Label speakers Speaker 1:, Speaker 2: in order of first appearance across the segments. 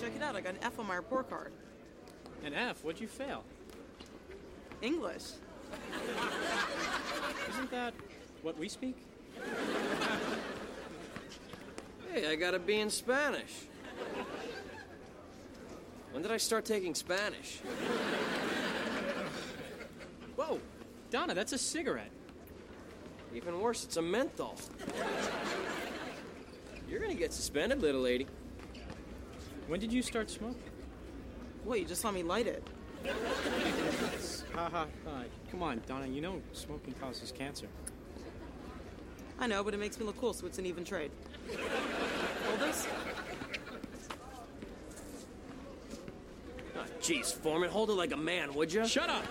Speaker 1: check it out. I got an F on my report card.
Speaker 2: An F? What'd you fail?
Speaker 1: English.
Speaker 2: Isn't that what we speak?
Speaker 3: Hey, I got a B in Spanish. When did I start taking Spanish?
Speaker 2: Whoa, Donna, that's a cigarette.
Speaker 3: Even worse, it's a menthol. You're gonna get suspended, little lady.
Speaker 2: When did you start smoking?
Speaker 1: What, you just saw me light it?
Speaker 2: Haha, uh, come on, Donna, you know smoking causes cancer.
Speaker 1: I know, but it makes me look cool, so it's an even trade. Hold this?
Speaker 3: Oh, Jeez, Foreman, hold it like a man, would you?
Speaker 2: Shut up!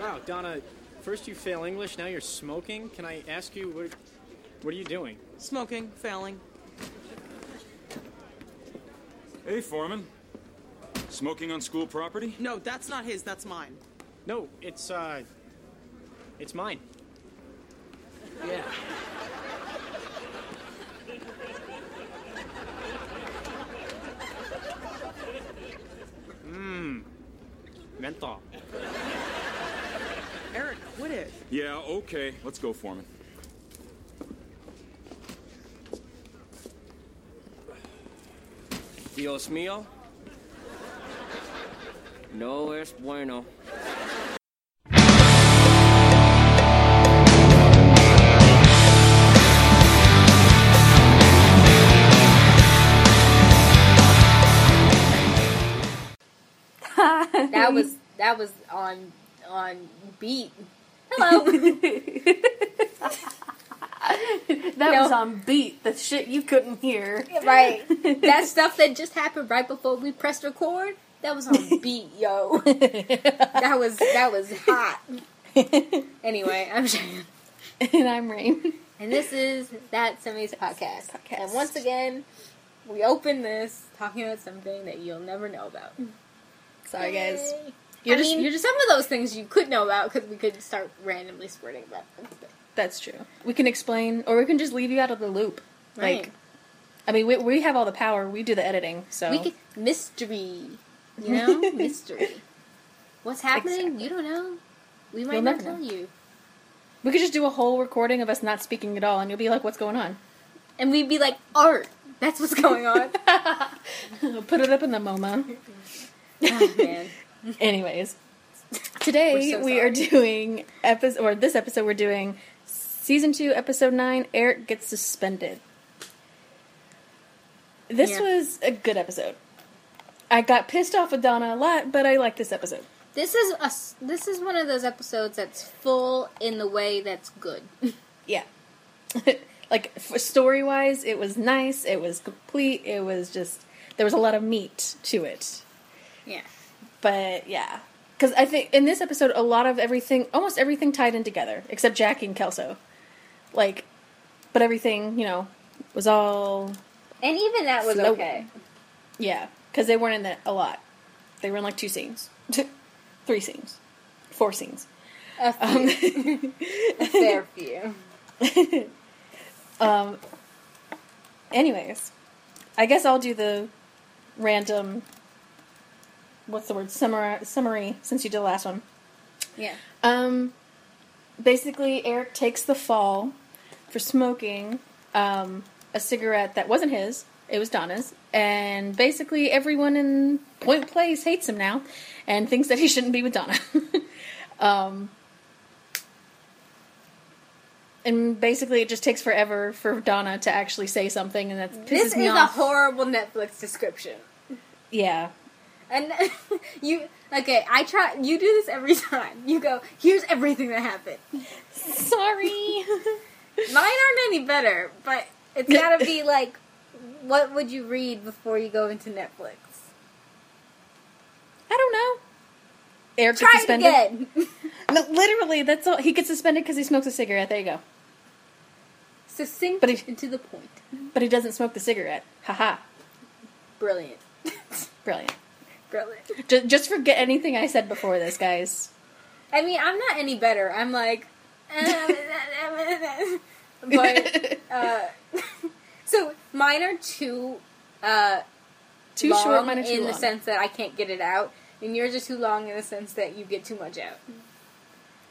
Speaker 2: Wow, Donna, first you fail English, now you're smoking. Can I ask you, what, what are you doing?
Speaker 1: Smoking, failing.
Speaker 4: Hey, Foreman. Smoking on school property?
Speaker 1: No, that's not his, that's mine.
Speaker 2: No, it's, uh, it's mine.
Speaker 3: Yeah. Mmm.
Speaker 2: Menthol.
Speaker 1: Eric, quit it.
Speaker 4: Yeah, okay. Let's go, Foreman.
Speaker 3: Dios mío. No es bueno.
Speaker 5: That was that was on on beat. Hello.
Speaker 6: That
Speaker 5: No.
Speaker 6: was on beat. The shit you couldn't hear.
Speaker 5: right. That stuff that just happened right before we pressed record. That was on beat, yo. that was that was hot. Anyway, I'm Cheyenne.
Speaker 6: and I'm Rain.
Speaker 5: And this is That Semi's podcast.
Speaker 6: Podcast.
Speaker 5: And once again, we open this talking about something that you'll never know about. Mm.
Speaker 6: Sorry, guys. You're
Speaker 5: I
Speaker 6: just-
Speaker 5: mean,
Speaker 6: you're
Speaker 5: just some of those things you could know about because we could start randomly squirting about them.
Speaker 6: That's true. We can explain, or we can just leave you out of the loop.
Speaker 5: Right.
Speaker 6: Like, I mean, we, we have all the power. We do the editing, so
Speaker 5: We could mystery, you know, mystery. What's happening?
Speaker 6: Exactly.
Speaker 5: You don't know. We might
Speaker 6: You'll
Speaker 5: not tell
Speaker 6: know.
Speaker 5: you,
Speaker 6: we could just do a whole recording of us not speaking at all, and you'll be like, "What's going on?"
Speaker 5: and we'd be like, "Art, that's what's going on."
Speaker 6: Put it up in the MoMA.
Speaker 5: oh, man,
Speaker 6: Anyways, today
Speaker 5: so
Speaker 6: we are doing episode, or this episode we're doing season two, episode nine. Eric gets suspended. This
Speaker 5: Yeah.
Speaker 6: was a good episode. I got pissed off with Donna a lot, but I like this episode.
Speaker 5: this is a this is one of those episodes that's full in the way that's good.
Speaker 6: Yeah. like story wise, it was nice. It was complete. It was just there was a lot of meat to it.
Speaker 5: yeah,
Speaker 6: But yeah, because I think in this episode, a lot of everything, almost everything, tied in together except Jackie and Kelso. Like, but everything, you know, was all
Speaker 5: and even that was
Speaker 6: Slow.
Speaker 5: okay.
Speaker 6: yeah, because they weren't in it a lot. They were in like two scenes, three scenes, four scenes.
Speaker 5: A few, a fair few.
Speaker 6: Um. Anyways, I guess I'll do the random. What's the word? Summary. Summary. Since you did the last one.
Speaker 5: Yeah,
Speaker 6: Um. Basically, Eric takes the fall for smoking um, a cigarette that wasn't his. It was Donna's, and basically everyone in Point Place hates him now, and thinks that he shouldn't be with Donna. um, and basically, it just takes forever for Donna to actually say something, and that pisses
Speaker 5: this
Speaker 6: me
Speaker 5: is a horrible Netflix description.
Speaker 6: yeah,
Speaker 5: And you okay? I try. You do this every time. You go. Here's everything that happened.
Speaker 6: sorry.
Speaker 5: Mine aren't any better, but it's gotta be like, what would you read before you go into Netflix?
Speaker 6: I don't know. Eric
Speaker 5: Try
Speaker 6: gets
Speaker 5: it
Speaker 6: suspended.
Speaker 5: again.
Speaker 6: No, literally, that's all. He gets suspended because he smokes a cigarette. There you go.
Speaker 5: Succinct
Speaker 6: But he-
Speaker 5: and to the point.
Speaker 6: But he doesn't smoke the cigarette. Haha.
Speaker 5: Brilliant.
Speaker 6: Brilliant.
Speaker 5: Brilliant.
Speaker 6: Just, just forget anything I said before this, guys.
Speaker 5: I mean, I'm not any better. I'm like, but uh, so mine are too uh,
Speaker 6: Too
Speaker 5: long
Speaker 6: short, mine are too
Speaker 5: in
Speaker 6: long.
Speaker 5: the sense that I can't get it out, and yours are too long in the sense that you get too much out.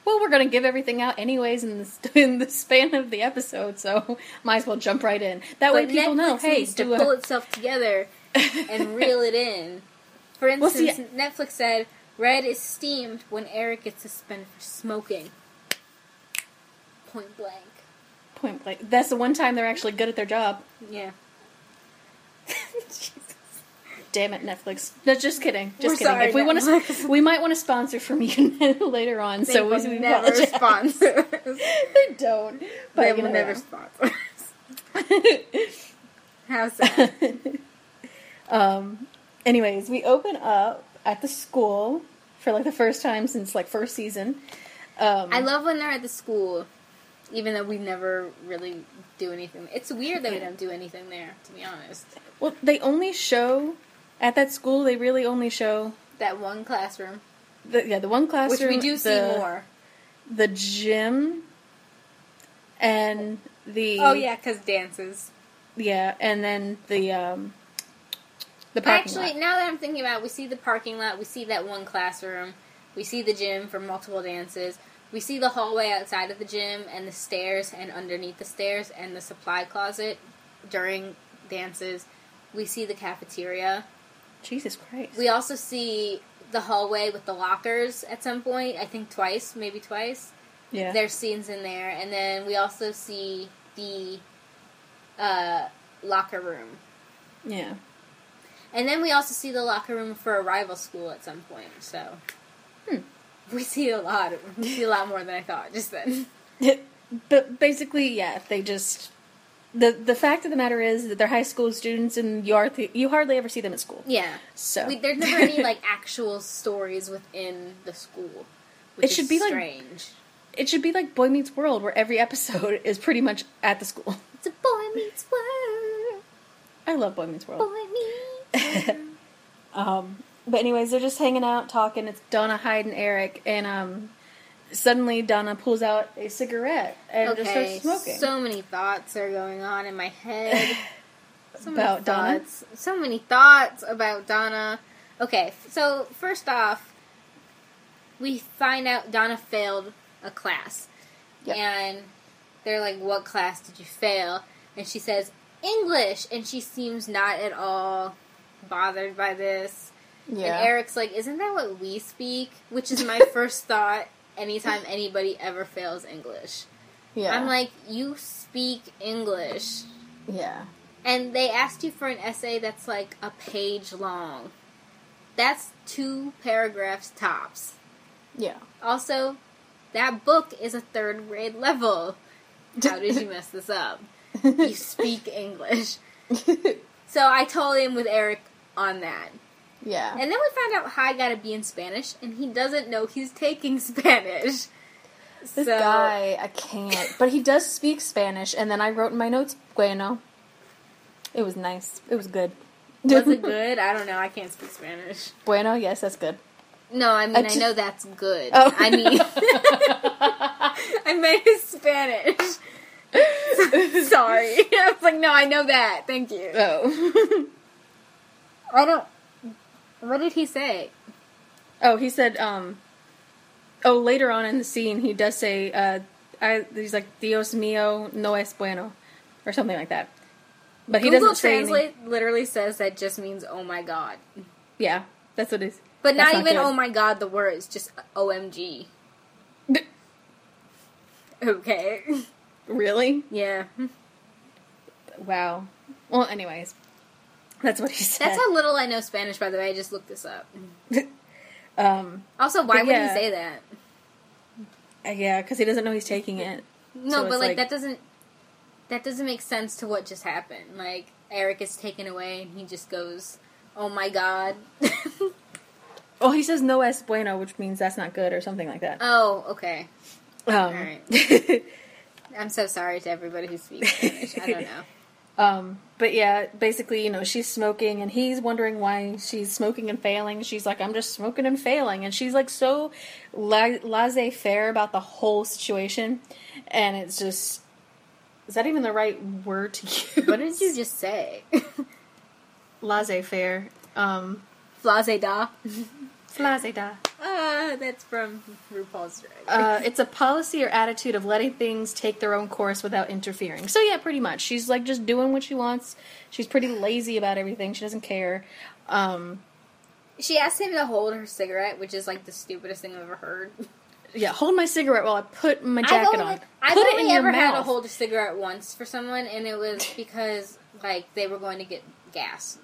Speaker 6: Well, we're gonna give everything out anyways in the in the span of the episode, so might as well jump right in. That way, people
Speaker 5: Netflix
Speaker 6: know. Hey,
Speaker 5: needs to
Speaker 6: do
Speaker 5: pull itself together and reel it in. For
Speaker 6: Well,
Speaker 5: instance,
Speaker 6: see-
Speaker 5: Netflix said red is steamed when Eric gets suspended for smoking. Point blank.
Speaker 6: point blank. That's the one time they're actually good at their job.
Speaker 5: Yeah. Jesus.
Speaker 6: Damn it, Netflix. No, just kidding. Just
Speaker 5: We're
Speaker 6: kidding.
Speaker 5: sorry,
Speaker 6: if we want to, we might want to sponsor from you later on.
Speaker 5: They
Speaker 6: so we,
Speaker 5: never
Speaker 6: apologize.
Speaker 5: sponsor.
Speaker 6: they don't. But
Speaker 5: they will never sponsor. us. How sad.
Speaker 6: Um. Anyways, we open up at the school for like the first time since like first season. Um,
Speaker 5: I love when they're at the school, even though we never really do anything. It's weird that we don't do anything there, to be honest.
Speaker 6: Well, they only show at that school. They really only show
Speaker 5: That one classroom,
Speaker 6: the yeah the one classroom, which
Speaker 5: we do see more.
Speaker 6: the gym, and the
Speaker 5: Oh yeah, because dances.
Speaker 6: yeah, and then the um the parking lot.
Speaker 5: Actually,
Speaker 6: lot.
Speaker 5: now that I'm thinking about it, we see the parking lot, we see that one classroom, we see the gym for multiple dances, we see the hallway outside of the gym, and the stairs, and underneath the stairs, and the supply closet during dances. We see the cafeteria.
Speaker 6: Jesus Christ.
Speaker 5: We also see the hallway with the lockers at some point, I think twice, maybe twice.
Speaker 6: yeah.
Speaker 5: There's scenes in there, and then we also see the uh, locker room.
Speaker 6: yeah.
Speaker 5: And then we also see the locker room for a rival school at some point. So. We see a lot. We see a lot more than I thought just then.
Speaker 6: but basically, yeah, they just the the fact of the matter is that they're high school students, and you are you hardly ever see them at school.
Speaker 5: Yeah.
Speaker 6: So
Speaker 5: We, there's never any like actual stories within the school. Which
Speaker 6: It should
Speaker 5: is
Speaker 6: be like-
Speaker 5: strange.
Speaker 6: it should be like Boy Meets World, where every episode is pretty much at the school.
Speaker 5: It's a boy meets world.
Speaker 6: I love Boy Meets World.
Speaker 5: Boy meets.
Speaker 6: Um, but anyways, they're just hanging out, talking. It's Donna, Hyde, and Eric, and um, suddenly Donna pulls out a cigarette and just starts smoking.
Speaker 5: So many thoughts are going on in my head. So many
Speaker 6: About Donna?
Speaker 5: thoughts. So many thoughts about Donna. Okay, so first off, we find out Donna failed a class.
Speaker 6: Yep.
Speaker 5: And they're like, What class did you fail? And she says, English. And she seems not at all bothered by this.
Speaker 6: Yeah,
Speaker 5: And Eric's like, Isn't that what we speak? Which is my first thought anytime anybody ever fails English.
Speaker 6: yeah,
Speaker 5: I'm like, You speak English.
Speaker 6: yeah,
Speaker 5: And they asked you for an essay that's like a page long. That's two paragraphs tops.
Speaker 6: yeah.
Speaker 5: Also, that book is a third grade level. How did you mess this up? You speak English. So I told him with Eric on that.
Speaker 6: Yeah.
Speaker 5: And then we found out Hyde got to be in Spanish, and he doesn't know he's taking Spanish.
Speaker 6: This
Speaker 5: so,
Speaker 6: guy, I can't. But he does speak Spanish, and then I wrote in my notes, bueno. It was nice. It was good.
Speaker 5: Was it good? I don't know. I can't speak Spanish.
Speaker 6: bueno, yes, that's good.
Speaker 5: No, I mean,
Speaker 6: I
Speaker 5: I, know that's good.
Speaker 6: Oh.
Speaker 5: I mean, I meant his Spanish. Sorry. I was like, no, I know that. Thank you.
Speaker 6: Oh.
Speaker 5: I don't. What did he say?
Speaker 6: oh, he said, um, oh, later on in the scene, he does say, uh, I, he's like, Dios mío, no es bueno, or something like that. But he
Speaker 5: Google
Speaker 6: doesn't say any-
Speaker 5: Translate literally says that just means "oh my god,"
Speaker 6: Yeah, that's what it is.
Speaker 5: but not
Speaker 6: That's not
Speaker 5: even
Speaker 6: good.
Speaker 5: "oh my god." The word is just "omg." Okay.
Speaker 6: Really?
Speaker 5: Yeah.
Speaker 6: Wow. Well, anyways, that's what he said.
Speaker 5: That's how little I know Spanish. By the way, I just looked this up.
Speaker 6: um,
Speaker 5: Also, why would
Speaker 6: yeah.
Speaker 5: he say that?
Speaker 6: uh, yeah, because he doesn't know he's taking it.
Speaker 5: No,
Speaker 6: So
Speaker 5: but like,
Speaker 6: like-
Speaker 5: that doesn't that doesn't make sense to what just happened. Like Eric is taken away and he just goes, "Oh my god."
Speaker 6: Oh, he says no es bueno, which means that's not good or something like that.
Speaker 5: oh, okay.
Speaker 6: Um,
Speaker 5: alright. I'm so sorry to everybody who speaks Spanish. I don't know.
Speaker 6: Um, but yeah, basically, you know, she's smoking, and he's wondering why she's smoking and failing. She's like, "I'm just smoking and failing," and she's like so la- laissez-faire about the whole situation, and it's just Is that even the right word to use?
Speaker 5: What did you just say?
Speaker 6: Laissez faire. Um,
Speaker 5: Flase da.
Speaker 6: Laissez da.
Speaker 5: Ah, that's from RuPaul's Drag.
Speaker 6: Uh, it's a policy or attitude of letting things take their own course without interfering. So yeah, pretty much. She's like just doing what she wants. She's pretty lazy about everything. She doesn't care. Um,
Speaker 5: she asked him to hold her cigarette, which is like the stupidest thing I've ever heard.
Speaker 6: yeah, hold my cigarette while I put my
Speaker 5: I've
Speaker 6: jacket
Speaker 5: only,
Speaker 6: on.
Speaker 5: I've
Speaker 6: put it
Speaker 5: only
Speaker 6: in your
Speaker 5: ever had to hold a cigarette once for someone, and it was because like they were going to get gas.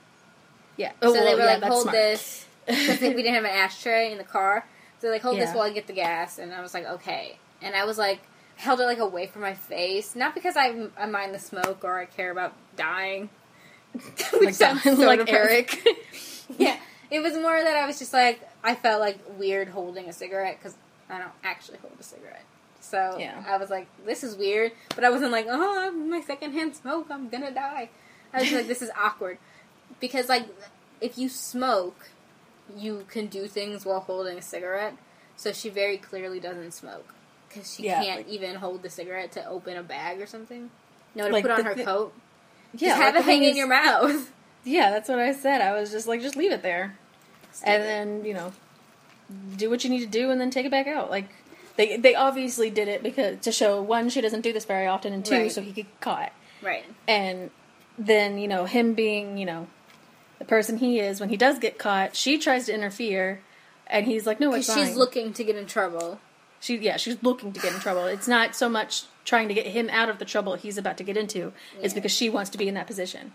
Speaker 6: yeah.
Speaker 5: so
Speaker 6: Oh,
Speaker 5: they were
Speaker 6: yeah,
Speaker 5: like, "Hold
Speaker 6: smart.
Speaker 5: this," because we didn't have an ashtray in the car. So they're like, "Hold this while I get the gas," and I was like, "Okay." And I was like, held it like away from my face, not because I, I mind the smoke or I care about dying. Which
Speaker 6: like,
Speaker 5: sounds so
Speaker 6: like
Speaker 5: depressing.
Speaker 6: Eric.
Speaker 5: yeah, it was more that I was just like I felt like weird holding a cigarette because I don't actually hold a cigarette. So
Speaker 6: Yeah.
Speaker 5: I was like, this is weird, but I wasn't like, oh, my secondhand smoke, I'm gonna die. I was like, this is awkward because like if you smoke, you can do things while holding a cigarette. So she very clearly doesn't smoke because she
Speaker 6: Yeah,
Speaker 5: can't
Speaker 6: like-
Speaker 5: even hold the cigarette to open a bag or something. No, to
Speaker 6: Like
Speaker 5: put on her
Speaker 6: thi-
Speaker 5: coat.
Speaker 6: yeah,
Speaker 5: Just have
Speaker 6: like,
Speaker 5: it hang in
Speaker 6: is-
Speaker 5: your mouth.
Speaker 6: Yeah, that's what I said. I was just like, just leave it there, and then you know, do what you need to do, and then take it back out. Like they they obviously did it because to show one, she doesn't do this very often, and two,
Speaker 5: Right.
Speaker 6: so he could caught.
Speaker 5: Right.
Speaker 6: And then you know him being you know the person he is when he does get caught, she tries to interfere, and he's like, no, it's
Speaker 5: Because she's looking to get in trouble.
Speaker 6: She yeah, she's looking to get in trouble. It's not so much trying to get him out of the trouble he's about to get into. It's because she wants to be in that position.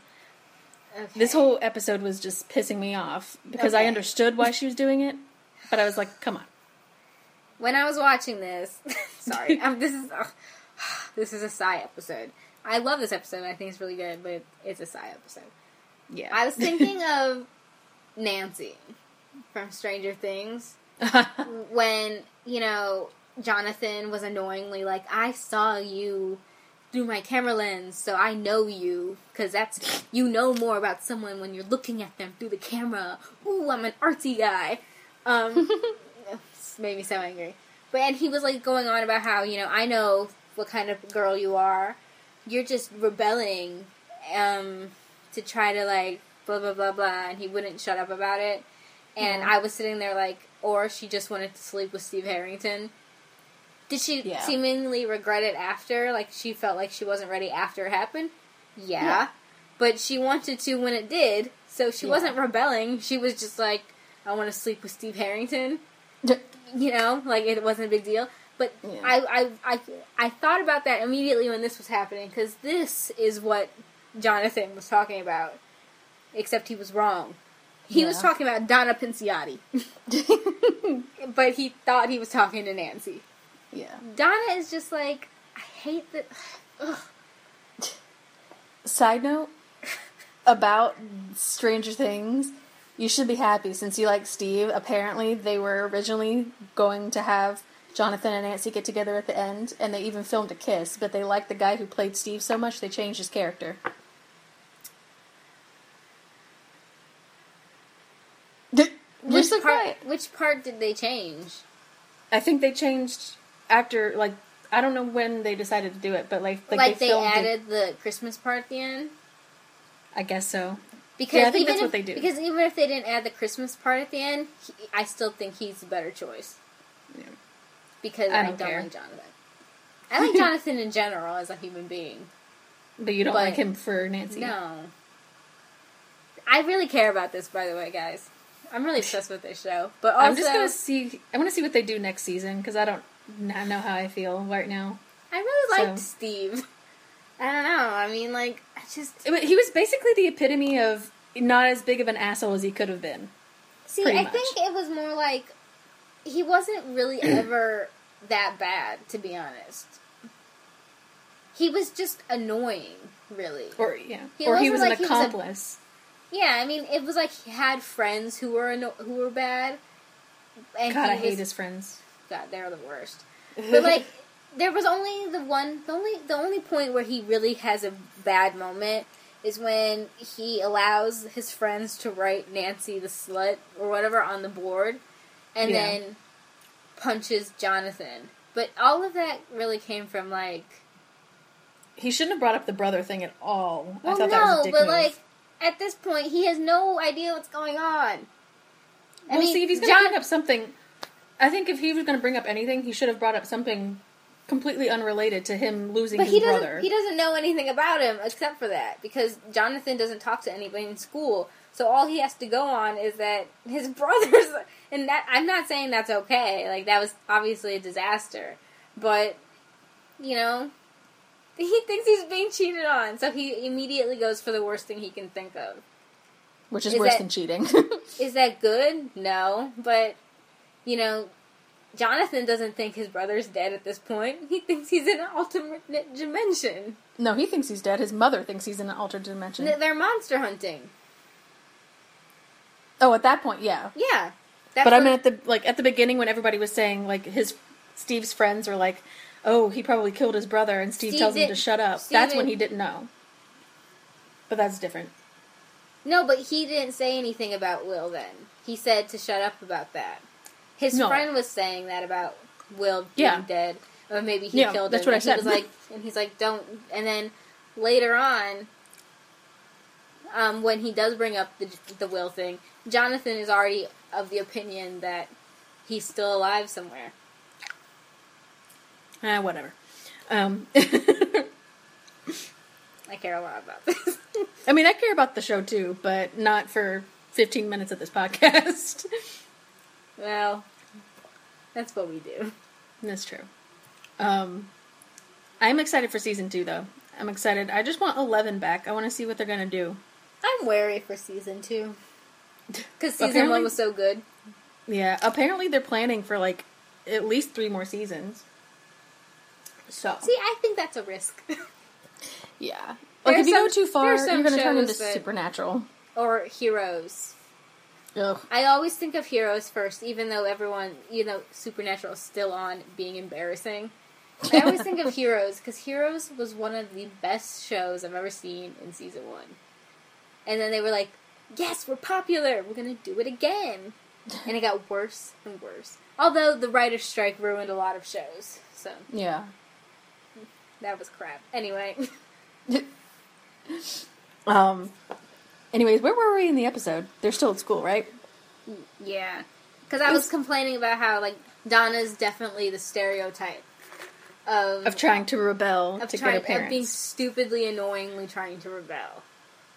Speaker 5: Okay.
Speaker 6: This whole episode was just pissing me off because I understood why she was doing it, but I was like, come on.
Speaker 5: when I was watching this, sorry, um, this is ugh, this is a Psy episode. I love this episode. I think it's really good, but it's a Psy episode.
Speaker 6: Yeah.
Speaker 5: I was thinking of Nancy from Stranger Things when you know Jonathan was annoyingly like, "I saw you." Through my camera lens, so I know you because that's you know more about someone when you're looking at them through the camera. Ooh, I'm an artsy guy. Um, made me so angry. But and he was like going on about how you know I know what kind of girl you are. You're just rebelling um, to try to like blah blah blah blah, and he wouldn't shut up about it. And
Speaker 6: Yeah.
Speaker 5: I was sitting there like, or she just wanted to sleep with Steve Harrington. Did she
Speaker 6: Yeah.
Speaker 5: seemingly regret it after? Like she felt like she wasn't ready after it happened. Yeah,
Speaker 6: Yeah.
Speaker 5: but she wanted to when it did. So she wasn't rebelling. She was just like, I want to sleep with Steve Harrington you know, like it wasn't a big deal. But. I, I, I, I thought about that immediately when this was happening because this is what Jonathan was talking about, except he was wrong. He was talking about Donna Pinciotti, but he thought he was talking to Nancy.
Speaker 6: yeah.
Speaker 5: Donna is just like, I hate that. Ugh.
Speaker 6: Side note about Stranger Things, you should be happy since you like Steve. Apparently, they were originally going to have Jonathan and Nancy get together at the end, and they even filmed a kiss, but they liked the guy who played Steve so much they changed his character.
Speaker 5: Which
Speaker 6: Just like
Speaker 5: part? Which part did they change?
Speaker 6: I think they changed after, like, I don't know when they decided to do it, but like, like,
Speaker 5: Like,
Speaker 6: they,
Speaker 5: they, added the Christmas part at the end.
Speaker 6: I guess so.
Speaker 5: Because
Speaker 6: Yeah, I think
Speaker 5: even
Speaker 6: that's
Speaker 5: if,
Speaker 6: what they do.
Speaker 5: Because even if they didn't add the Christmas part at the end, he, I still think he's the better choice.
Speaker 6: Yeah.
Speaker 5: Because
Speaker 6: I
Speaker 5: I,
Speaker 6: don't
Speaker 5: don't,
Speaker 6: care.
Speaker 5: like Jonathan. I like Jonathan in general as a human being.
Speaker 6: But you don't
Speaker 5: But-
Speaker 6: like him for Nancy.
Speaker 5: No. I really care about this, by the way, guys. I'm really obsessed with this show. But also,
Speaker 6: I'm just gonna see. I want to see what they do next season because I don't know how I feel right now.
Speaker 5: I really liked
Speaker 6: so-
Speaker 5: Steve. I don't know. I mean, like, I just
Speaker 6: he was basically the epitome of not as big of an asshole as he could have been.
Speaker 5: see. I
Speaker 6: much.
Speaker 5: think it was more like he wasn't really ever that bad, to be honest. He was just annoying, really.
Speaker 6: Or yeah,
Speaker 5: He
Speaker 6: or he
Speaker 5: wasn't like
Speaker 6: an
Speaker 5: was
Speaker 6: accomplice.
Speaker 5: Yeah, I mean, it was like he had friends who were anno- who were bad, and
Speaker 6: God, I hate
Speaker 5: was,
Speaker 6: his friends.
Speaker 5: God, they're the worst. But like, there was only the one, the only, the only point where he really has a bad moment is when he allows his friends to write Nancy the slut or whatever on the board, and
Speaker 6: Yeah.
Speaker 5: then punches Jonathan. But all of that really came from like
Speaker 6: he shouldn't have brought up the brother thing at all. I
Speaker 5: Well,
Speaker 6: thought that was
Speaker 5: no, but like at this point, he has no idea what's going on. I
Speaker 6: well,
Speaker 5: mean,
Speaker 6: see, if he's going to
Speaker 5: John-
Speaker 6: bring up something, I think if he was going to bring up anything, he should have brought up something completely unrelated to him losing
Speaker 5: But
Speaker 6: his
Speaker 5: he doesn't.
Speaker 6: brother.
Speaker 5: He doesn't know anything about him except for that because Jonathan doesn't talk to anybody in school. So all he has to go on is that his brothers, and that I'm not saying that's okay. Like that was obviously a disaster, but you know, he thinks he's being cheated on, so he immediately goes for the worst thing he can think of.
Speaker 6: which is,
Speaker 5: is
Speaker 6: worse
Speaker 5: that-
Speaker 6: than cheating.
Speaker 5: Is that good? No, but you know, Jonathan doesn't think his brother's dead at this point. He thinks he's in an alternate dimension.
Speaker 6: no, he thinks he's dead. His mother thinks he's in an altered dimension.
Speaker 5: They're monster hunting.
Speaker 6: oh, at that point, yeah.
Speaker 5: Yeah.
Speaker 6: But I
Speaker 5: what-
Speaker 6: mean, at the like at the beginning when everybody was saying like his Steve's friends are like, "Oh, he probably killed his brother," and Steve,
Speaker 5: Steve
Speaker 6: tells him
Speaker 5: did-
Speaker 6: to shut up.
Speaker 5: Steve
Speaker 6: that's when he didn't know. But that's different.
Speaker 5: No, but he didn't say anything about Will then. He said to shut up about that. His
Speaker 6: No.
Speaker 5: friend was saying that about Will being
Speaker 6: Yeah.
Speaker 5: dead. Or maybe he
Speaker 6: Yeah,
Speaker 5: killed
Speaker 6: that's
Speaker 5: him.
Speaker 6: what I
Speaker 5: and
Speaker 6: said.
Speaker 5: He was like, and he's like, don't. And then later on, um, when he does bring up the the Will thing, Jonathan is already of the opinion that he's still alive somewhere.
Speaker 6: Ah, whatever. Um,
Speaker 5: I care a lot about this.
Speaker 6: I mean, I care about the show too, but not for 15 minutes of this podcast.
Speaker 5: well, that's what we do.
Speaker 6: That's true. Um, I'm excited for season two, though. I'm excited. I just want Eleven back. I want to see what they're gonna do.
Speaker 5: I'm wary for season two because season one was so good.
Speaker 6: Yeah, apparently they're planning for like at least three more seasons. So
Speaker 5: See, I think that's a risk.
Speaker 6: yeah, like if you go too far, you're gonna turn into
Speaker 5: that-
Speaker 6: supernatural.
Speaker 5: or heroes.
Speaker 6: Ugh.
Speaker 5: I always think of heroes first, even though everyone, you know, Supernatural is still on being embarrassing. I always think of Heroes because Heroes was one of the best shows I've ever seen in season one. And then they were like, "Yes, we're popular. We're gonna do it again," and it got worse and worse. Although the writer's strike ruined a lot of shows, so
Speaker 6: Yeah.
Speaker 5: That was crap. Anyway,
Speaker 6: Um. Anyways, where were we in the episode? They're still at school, right?
Speaker 5: yeah, because I was complaining about how like Donna's definitely the stereotype of
Speaker 6: Of trying to rebel
Speaker 5: of
Speaker 6: to
Speaker 5: trying
Speaker 6: get her
Speaker 5: of being stupidly annoyingly trying to rebel.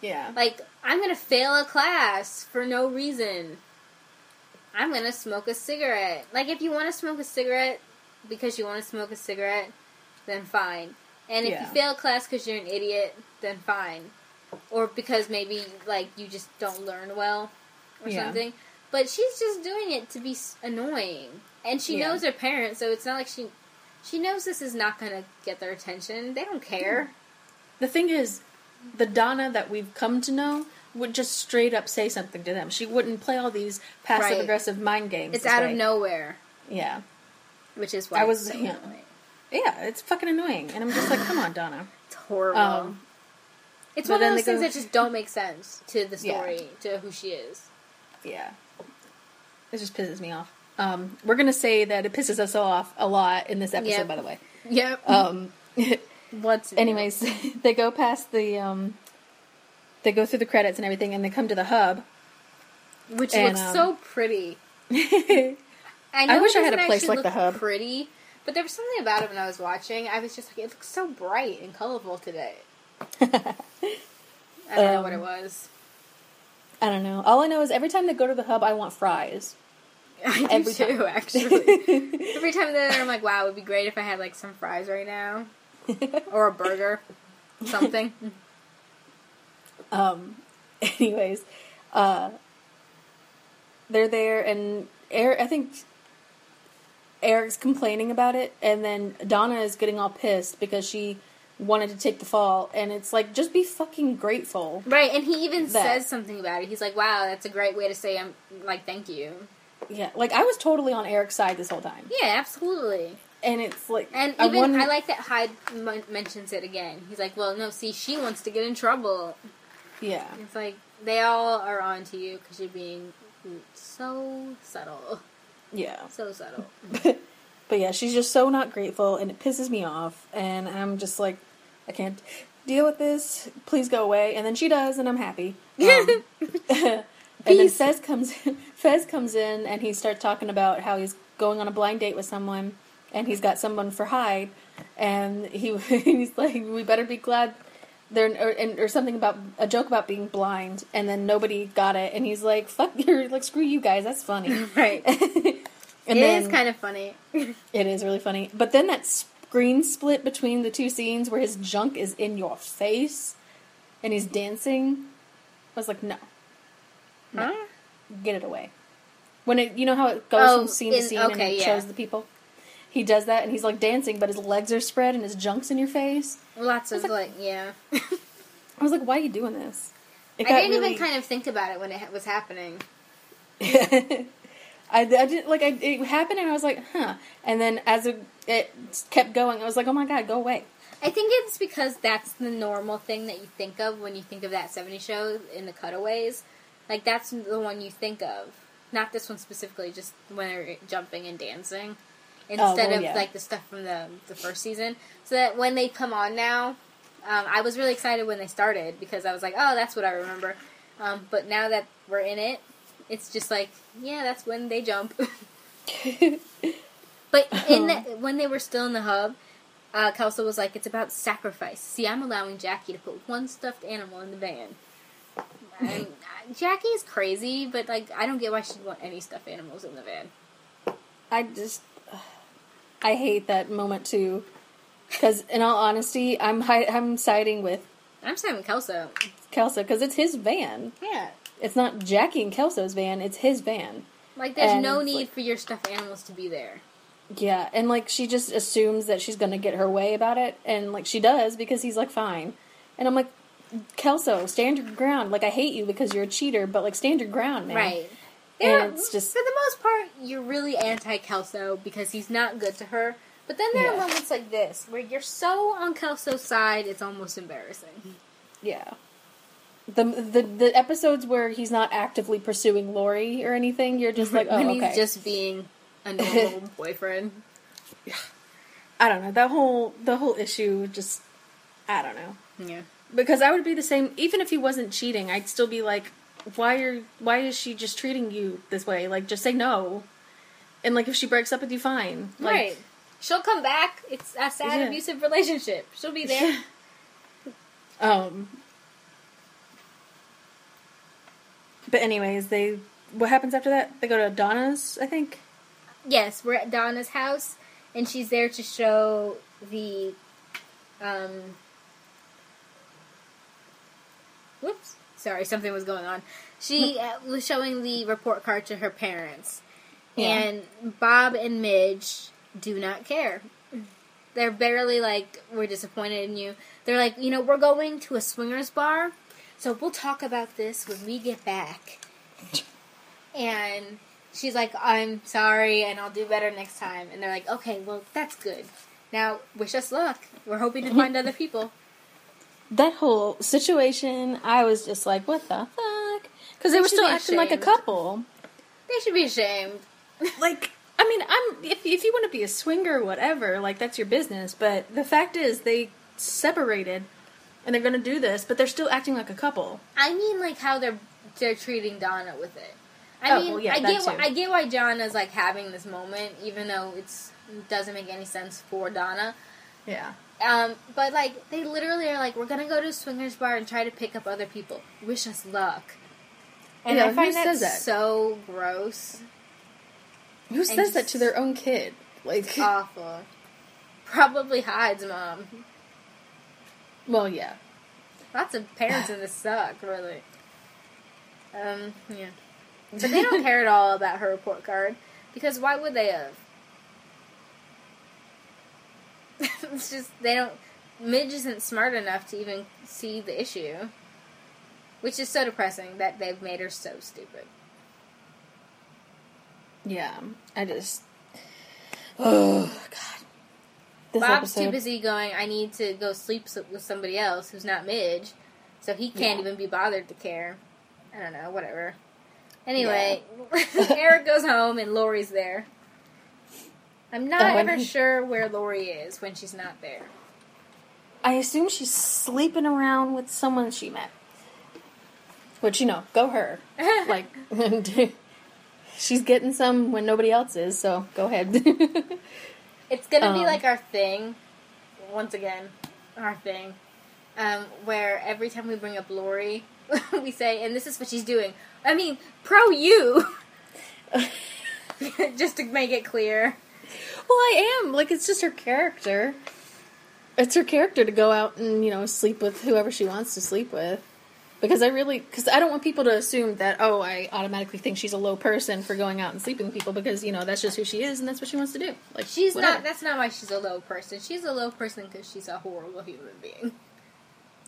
Speaker 6: yeah.
Speaker 5: Like I'm gonna fail a class for no reason. I'm gonna smoke a cigarette. Like if you want to smoke a cigarette because you want to smoke a cigarette, then fine. And if
Speaker 6: Yeah.
Speaker 5: you fail class because you're an idiot, then fine. Or because maybe like you just don't learn well or
Speaker 6: Yeah.
Speaker 5: something. But she's just doing it to be annoying, and she
Speaker 6: Yeah.
Speaker 5: knows her parents, so it's not like she she knows this is not gonna get their attention. They don't care.
Speaker 6: The thing is, the Donna that we've come to know would just straight up say something to them. She wouldn't play all these passive aggressive mind games.
Speaker 5: It's out
Speaker 6: way.
Speaker 5: of nowhere,
Speaker 6: Yeah.
Speaker 5: which is why
Speaker 6: I was-
Speaker 5: so
Speaker 6: yeah.
Speaker 5: annoying.
Speaker 6: Yeah, it's fucking annoying. And I'm just like, come on, Donna.
Speaker 5: It's horrible.
Speaker 6: Um,
Speaker 5: it's one of those things
Speaker 6: go-
Speaker 5: that just don't make sense to the
Speaker 6: Yeah.
Speaker 5: story, to who she is.
Speaker 6: Yeah. It just pisses me off. Um, we're gonna say that it pisses us off a lot in this episode,
Speaker 5: Yep.
Speaker 6: by the way.
Speaker 5: Yep.
Speaker 6: Um,
Speaker 5: What's
Speaker 6: anyways, they go past the um, they go through the credits and everything, and they come to the hub.
Speaker 5: which
Speaker 6: and,
Speaker 5: looks
Speaker 6: um,
Speaker 5: so pretty. I, know
Speaker 6: wish I had a place like the Hub.
Speaker 5: Pretty, but there was something about it when I was watching. I was just like, it looks so bright and colorful today. I don't know what it
Speaker 6: Um,
Speaker 5: was.
Speaker 6: I don't know. All I know is every time they go to the hub, I want fries.
Speaker 5: I do
Speaker 6: every
Speaker 5: too,
Speaker 6: time.
Speaker 5: actually. every time they're there, I'm like, wow, it would be great if I had like some fries right now, or a burger, something.
Speaker 6: Um, anyways, uh, they're there, and Eric. I think Eric's complaining about it, and then Donna is getting all pissed because she wanted to take the fall, and it's like just be fucking grateful.
Speaker 5: Right, and he even
Speaker 6: That.
Speaker 5: says something about it. He's like, "Wow, that's a great way to say I'm like thank you."
Speaker 6: Yeah, like I was totally on Eric's side this whole time,
Speaker 5: Yeah, absolutely.
Speaker 6: and it's like
Speaker 5: And
Speaker 6: I
Speaker 5: even
Speaker 6: wonder-
Speaker 5: I like that Hyde m- mentions it again. He's like, "Well, no, see, she wants to get in trouble."
Speaker 6: yeah,
Speaker 5: It's like they all are on to you because you're being so subtle,
Speaker 6: yeah.
Speaker 5: so subtle.
Speaker 6: but yeah, she's just so not grateful, and it pisses me off. And I'm just like, I can't deal with this. Please go away. And then she does, and I'm happy. Um, and then Fez comes Fez comes in and he starts talking about how he's going on a blind date with someone and he's got someone for Hyde and he he's like we better be glad they're or, or something about a joke about being blind and then nobody got it and he's like fuck you're like screw you guys that's funny
Speaker 5: Right.
Speaker 6: and
Speaker 5: It
Speaker 6: then
Speaker 5: is kind of funny.
Speaker 6: it is really funny but then that screen split between the two scenes where his junk is in your face and he's dancing I was like no
Speaker 5: Huh?
Speaker 6: get it away. When it, you know how it goes
Speaker 5: Oh,
Speaker 6: from scene to
Speaker 5: in-
Speaker 6: scene and it
Speaker 5: yeah.
Speaker 6: shows the people. He does that and he's like dancing, but his legs are spread and his junk's in your face.
Speaker 5: Lots of like, yeah.
Speaker 6: I was like, "Why are you doing this?"
Speaker 5: I didn't even kind of think about it when it was happening.
Speaker 6: I, I did like I, it happened and I was like, "Huh," and then as it, it kept going, I was like, "Oh my god, go away!"
Speaker 5: I think it's because that's the normal thing that you think of when you think of that 70s show in the cutaways. Like, that's the one you think of. Not this one specifically, just when they're jumping and dancing. Instead
Speaker 6: well,
Speaker 5: of,
Speaker 6: yeah.
Speaker 5: like, the stuff from the, the first season. So that when they come on now, um, I was really excited when they started because I was like, oh, that's what I remember. Um, but now that we're in it, it's just like, yeah, that's when they jump. But in the, when they were still in the hub, uh, Kelso was like, "It's about sacrifice." See, I'm allowing Jackie to put one stuffed animal in the van. And uh, Jackie is crazy, but like, I don't get why she'd want any stuffed animals in the van.
Speaker 6: I just, I hate that moment too, because in all honesty, I'm hi- I'm siding with
Speaker 5: I'm saying Kelso.
Speaker 6: Kelso because it's his van.
Speaker 5: Yeah,
Speaker 6: It's not Jackie and Kelso's van; it's his van.
Speaker 5: like there's
Speaker 6: And
Speaker 5: no need
Speaker 6: like-
Speaker 5: for your stuffed animals to be there.
Speaker 6: Yeah, and like she just assumes that she's gonna get her way about it, and like she does because he's like fine, and I'm like, Kelso, stand your ground. Like I hate you because you're a cheater, but like stand your ground, man.
Speaker 5: Right.
Speaker 6: And
Speaker 5: Yeah,
Speaker 6: it's mm, just
Speaker 5: for the most part, you're really anti Kelso because he's not good to her. But then there are moments like this where you're so on Kelso's side, it's almost embarrassing.
Speaker 6: yeah. The, the the episodes where he's not actively pursuing Lori or anything, you're just like, oh,
Speaker 5: when
Speaker 6: okay.
Speaker 5: he's just being a normal boyfriend. Yeah.
Speaker 6: I don't know that whole the whole issue. Just I don't know.
Speaker 5: Yeah.
Speaker 6: because I would be the same even if he wasn't cheating. I'd still be like, why are why is she just treating you this way? Like, just say no. And like, if she breaks up with you, fine. Like,
Speaker 5: right. She'll come back. It's a sad
Speaker 6: Yeah.
Speaker 5: abusive relationship. She'll be there.
Speaker 6: Um. But anyways, they what happens after that? They go to Donna's, I think.
Speaker 5: yes, we're at Donna's house, and she's there to show the. Um. Whoops. Sorry, something was going on. She uh, was showing the report card to her parents.
Speaker 6: Yeah.
Speaker 5: And Bob and Midge do not care. They're barely like, we're disappointed in you. They're like, you know, we're going to a swingers bar, so we'll talk about this when we get back. And she's like, I'm sorry, and I'll do better next time. And they're like, okay, well, that's good. Now, wish us luck. We're hoping to find other people.
Speaker 6: That whole situation, I was just like, what the fuck? Because they
Speaker 5: They
Speaker 6: were still
Speaker 5: be
Speaker 6: acting like a couple.
Speaker 5: They should be ashamed.
Speaker 6: Like, I mean, I'm if if you want to be a swinger, whatever, like that's your business. But the fact is, they separated, and they're gonna do this, but they're still acting like a couple.
Speaker 5: I mean, like how they're they're treating Donna with it. I
Speaker 6: Oh,
Speaker 5: mean,
Speaker 6: well, yeah,
Speaker 5: I get why. I get why Donna's like having this moment, even though it's doesn't make any sense for Donna.
Speaker 6: Yeah.
Speaker 5: Um, but like they literally are like, we're gonna go to a swingers bar and try to pick up other people. Wish us luck. And
Speaker 6: Yeah,
Speaker 5: I
Speaker 6: who
Speaker 5: find that,
Speaker 6: says that?
Speaker 5: so gross,
Speaker 6: Who says that to their own kid? Like,
Speaker 5: awful. Probably Hyde's mom.
Speaker 6: well, yeah.
Speaker 5: Lots of parents in this suck, really. Um, yeah. But they don't care at all about her report card because why would they have? it's just they don't. Midge isn't smart enough to even see the issue, which is so depressing that they've made her so stupid.
Speaker 6: Yeah, I just. Oh God. This
Speaker 5: Bob's too busy going. I need to go sleep with somebody else who's not Midge, so he can't
Speaker 6: Yeah.
Speaker 5: even be bothered to care. I don't know. Whatever. Anyway, Eric goes home and Lori's there. I'm not ever
Speaker 6: he-
Speaker 5: sure where Lori is when she's not there.
Speaker 6: I assume she's sleeping around with someone she met. Which, you know, go her. like, she's getting some when nobody else is, so go ahead.
Speaker 5: It's gonna be
Speaker 6: Um,
Speaker 5: like our thing, once again, our thing, um, where every time we bring up Lori, we say, and this is what she's doing. I mean, pro you! Just to make it clear.
Speaker 6: Well, I am. Like, it's just her character. It's her character to go out and, you know, sleep with whoever she wants to sleep with. Because I really, because I don't want people to assume that, oh, I automatically think she's a low person for going out and sleeping with people because, you know, that's just who she is and that's what she wants to do. Like,
Speaker 5: She's
Speaker 6: whatever.
Speaker 5: not, that's not why she's a low person. She's a low person because she's a horrible human being.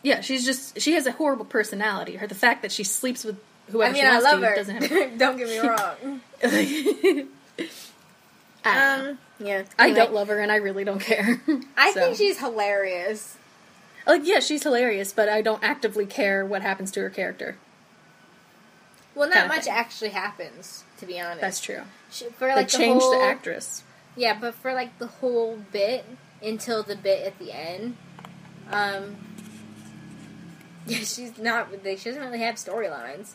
Speaker 6: Yeah, she's just she has a horrible personality. Her the fact that she sleeps with whoever
Speaker 5: I mean,
Speaker 6: she
Speaker 5: I
Speaker 6: wants
Speaker 5: love
Speaker 6: to
Speaker 5: her.
Speaker 6: doesn't have.
Speaker 5: Don't get me wrong.
Speaker 6: I,
Speaker 5: Um, yeah.
Speaker 6: I
Speaker 5: Anyway,
Speaker 6: don't love her, and I really don't care.
Speaker 5: I
Speaker 6: So.
Speaker 5: think she's hilarious.
Speaker 6: like yeah, she's hilarious, but I don't actively care what happens to her character.
Speaker 5: Well, not much
Speaker 6: thing.
Speaker 5: actually happens, to be honest.
Speaker 6: That's true.
Speaker 5: She, for
Speaker 6: They
Speaker 5: like the
Speaker 6: changed
Speaker 5: whole,
Speaker 6: the actress.
Speaker 5: Yeah, but for like the whole bit until the bit at the end, um, yeah, she's not. She doesn't really have storylines.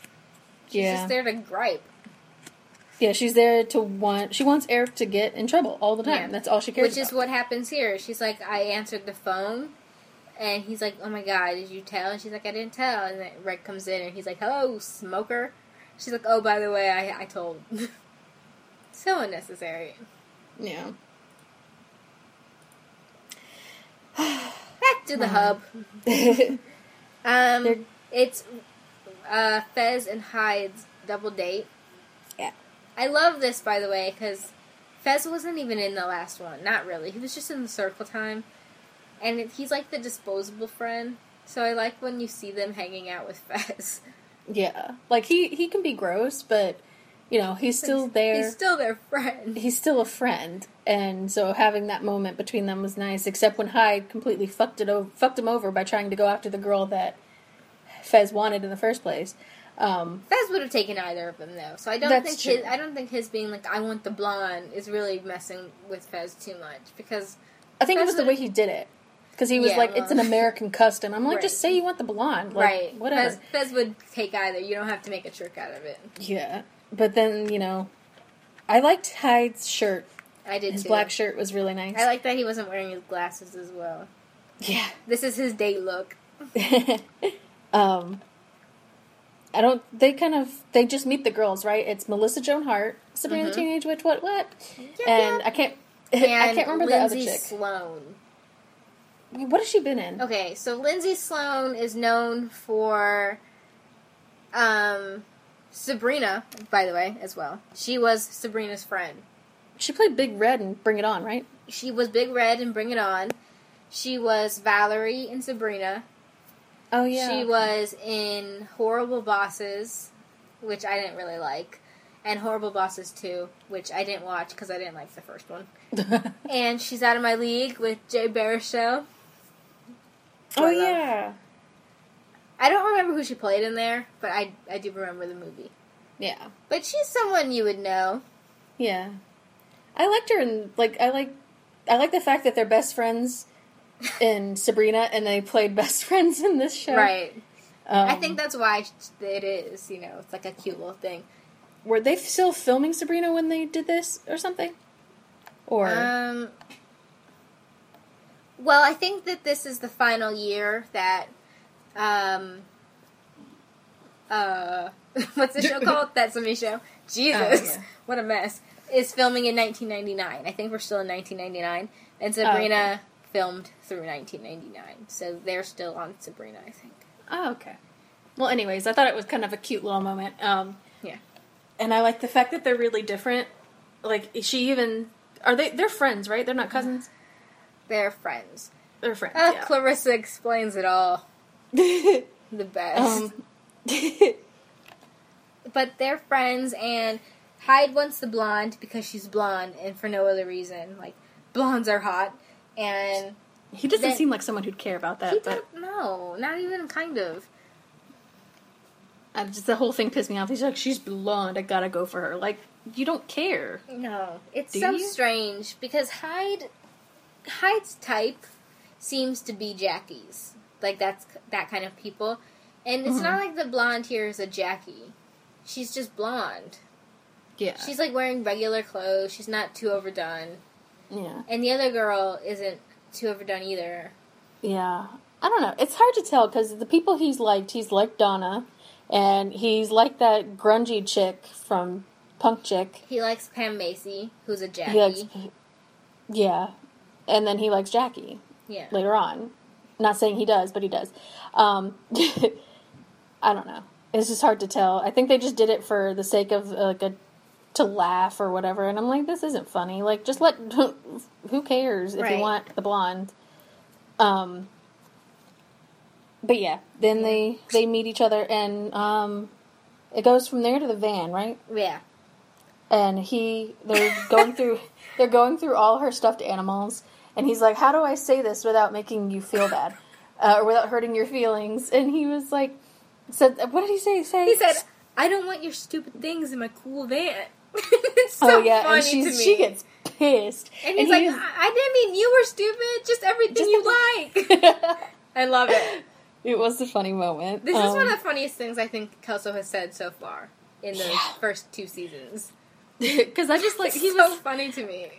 Speaker 5: She's
Speaker 6: Yeah,
Speaker 5: just there to gripe.
Speaker 6: Yeah, she's there to want. She wants Eric to get in trouble all the time.
Speaker 5: Yeah.
Speaker 6: That's all she cares about.
Speaker 5: Which is
Speaker 6: about.
Speaker 5: what happens here. She's like, I answered the phone, and he's like, Oh my god, did you tell? And she's like, I didn't tell. And then Rick comes in, and he's like, Hello, smoker. She's like, Oh, by the way, I I told. so unnecessary.
Speaker 6: Yeah.
Speaker 5: Back to the hub. Um, it's uh, Fez and Hyde's double date. I love this, by the way, because Fez wasn't even in the last one. Not really. He was just in the circle time, and it, he's like the disposable friend. So I like when you see them hanging out with Fez.
Speaker 6: Yeah, like he he can be gross, but you know he's still there.
Speaker 5: He's still their friend.
Speaker 6: he's still a friend, and so having that moment between them was nice. Except when Hyde completely fucked it over, fucked him over by trying to go after the girl that Fez wanted in the first place. Um,
Speaker 5: Fez would have taken either of them though, so I don't think
Speaker 6: true.
Speaker 5: his I don't think his being like I want the blonde is really messing with Fez too much because
Speaker 6: I think it was the way he did it because he was
Speaker 5: Yeah,
Speaker 6: like, "It's an American custom." I'm like,
Speaker 5: Right.
Speaker 6: just say you want the blonde, like,
Speaker 5: right,
Speaker 6: Whatever.
Speaker 5: Fez, Fez would take either. You don't have to make a trick out of it.
Speaker 6: Yeah, but then you know, I liked Hyde's shirt.
Speaker 5: I did
Speaker 6: His
Speaker 5: too.
Speaker 6: black shirt was really nice.
Speaker 5: I like that he wasn't wearing his glasses as well.
Speaker 6: yeah.
Speaker 5: This is his date look.
Speaker 6: um, I don't. They kind of they just meet the girls, right? It's Melissa Joan Hart, Sabrina the Teenage Witch, what what, and I can't. I can't remember
Speaker 5: Lindsay
Speaker 6: the other chick.
Speaker 5: Sloane.
Speaker 6: What has she been in?
Speaker 5: Okay, so Lindsay Sloane is known for um Sabrina, by the way, as well. She was Sabrina's friend.
Speaker 6: She played Big Red and Bring It On, right?
Speaker 5: She was Big Red in Bring It On. She was Valerie and Sabrina.
Speaker 6: Oh yeah.
Speaker 5: She was in Horrible Bosses, which I didn't really like, and Horrible Bosses 2, which I didn't watch because I didn't like the first one. And she's out of my league with Jay Baruchel.
Speaker 6: oh
Speaker 5: I
Speaker 6: yeah.
Speaker 5: I don't remember who she played in there, but I I do remember the movie.
Speaker 6: Yeah.
Speaker 5: But she's someone you would know.
Speaker 6: Yeah. I liked her and like I like I like the fact that they're best friends in Sabrina and they played best friends in this show.
Speaker 5: Right.
Speaker 6: Um,
Speaker 5: I think that's why it is, you know, it's like a cute little thing.
Speaker 6: were they still filming Sabrina when they did this or something? Or
Speaker 5: Um Well, I think that this is the final year that um uh what's the show called? That's a me show. Jesus.
Speaker 6: Oh, yeah.
Speaker 5: What a mess. Is filming in 1999. I think we're still in 1999 and Sabrina
Speaker 6: okay.
Speaker 5: Filmed through 1999. So they're still on Sabrina, I think.
Speaker 6: Oh, okay. Well, anyways, I thought it was kind of a cute little moment. Um,
Speaker 5: Yeah.
Speaker 6: and I like the fact that they're really different. Like she even are they? They're friends, right? They're not cousins.
Speaker 5: They're friends.
Speaker 6: They're friends.
Speaker 5: Uh,
Speaker 6: yeah.
Speaker 5: Clarissa explains it all. The best.
Speaker 6: um,
Speaker 5: but they're friends, and Hyde wants the blonde because she's blonde, and for no other reason. Like blondes are hot, and
Speaker 6: he doesn't
Speaker 5: Then-
Speaker 6: seem like someone who'd care about
Speaker 5: he
Speaker 6: that. But
Speaker 5: don't even kind of.
Speaker 6: I just the whole thing pissed me off. He's like, she's blonde. I gotta go for her. Like you don't care.
Speaker 5: No, it's so
Speaker 6: you?
Speaker 5: strange because Hyde, Hyde's type seems to be Jackie's. Like that's that kind of people. And it's not mm-hmm. like the blonde here is a Jackie. She's just blonde.
Speaker 6: Yeah.
Speaker 5: She's like wearing regular clothes. She's not too overdone.
Speaker 6: Yeah.
Speaker 5: And the other girl isn't too overdone either.
Speaker 6: Yeah. I don't know. It's hard to tell because the people he's liked, he's liked Donna, and he's like that grungy chick from Punk Chick.
Speaker 5: He likes Pam Macy, who's a Jackie.
Speaker 6: Likes, yeah, and then he likes Jackie
Speaker 5: yeah.
Speaker 6: later on. Not saying he does, but he does. Um, I don't know. It's just hard to tell. I think they just did it for the sake of uh, like a to laugh or whatever. And I'm like, this isn't funny. Like, just let who cares if
Speaker 5: Right.
Speaker 6: you want the blonde. Um, but yeah, then they they meet each other, and um, it goes from there to the van, right?
Speaker 5: Yeah.
Speaker 6: and he they're going through they're going through all her stuffed animals and he's like how do i say this without making you feel bad uh, or without hurting your feelings and he was like said what did he say say
Speaker 5: He said, "I don't want your stupid things in my cool van." it's so
Speaker 6: oh yeah
Speaker 5: funny
Speaker 6: and she's,
Speaker 5: to me.
Speaker 6: she gets pissed
Speaker 5: and he's
Speaker 6: he
Speaker 5: like, "I I didn't mean you were stupid. Just everything
Speaker 6: Just
Speaker 5: you like." I love it.
Speaker 6: it was a funny moment
Speaker 5: This is
Speaker 6: Um,
Speaker 5: one of the funniest things I think Kelso has said so far in the
Speaker 6: Yeah.
Speaker 5: first two seasons.
Speaker 6: because i just like
Speaker 5: It's
Speaker 6: he
Speaker 5: so
Speaker 6: was
Speaker 5: funny to me.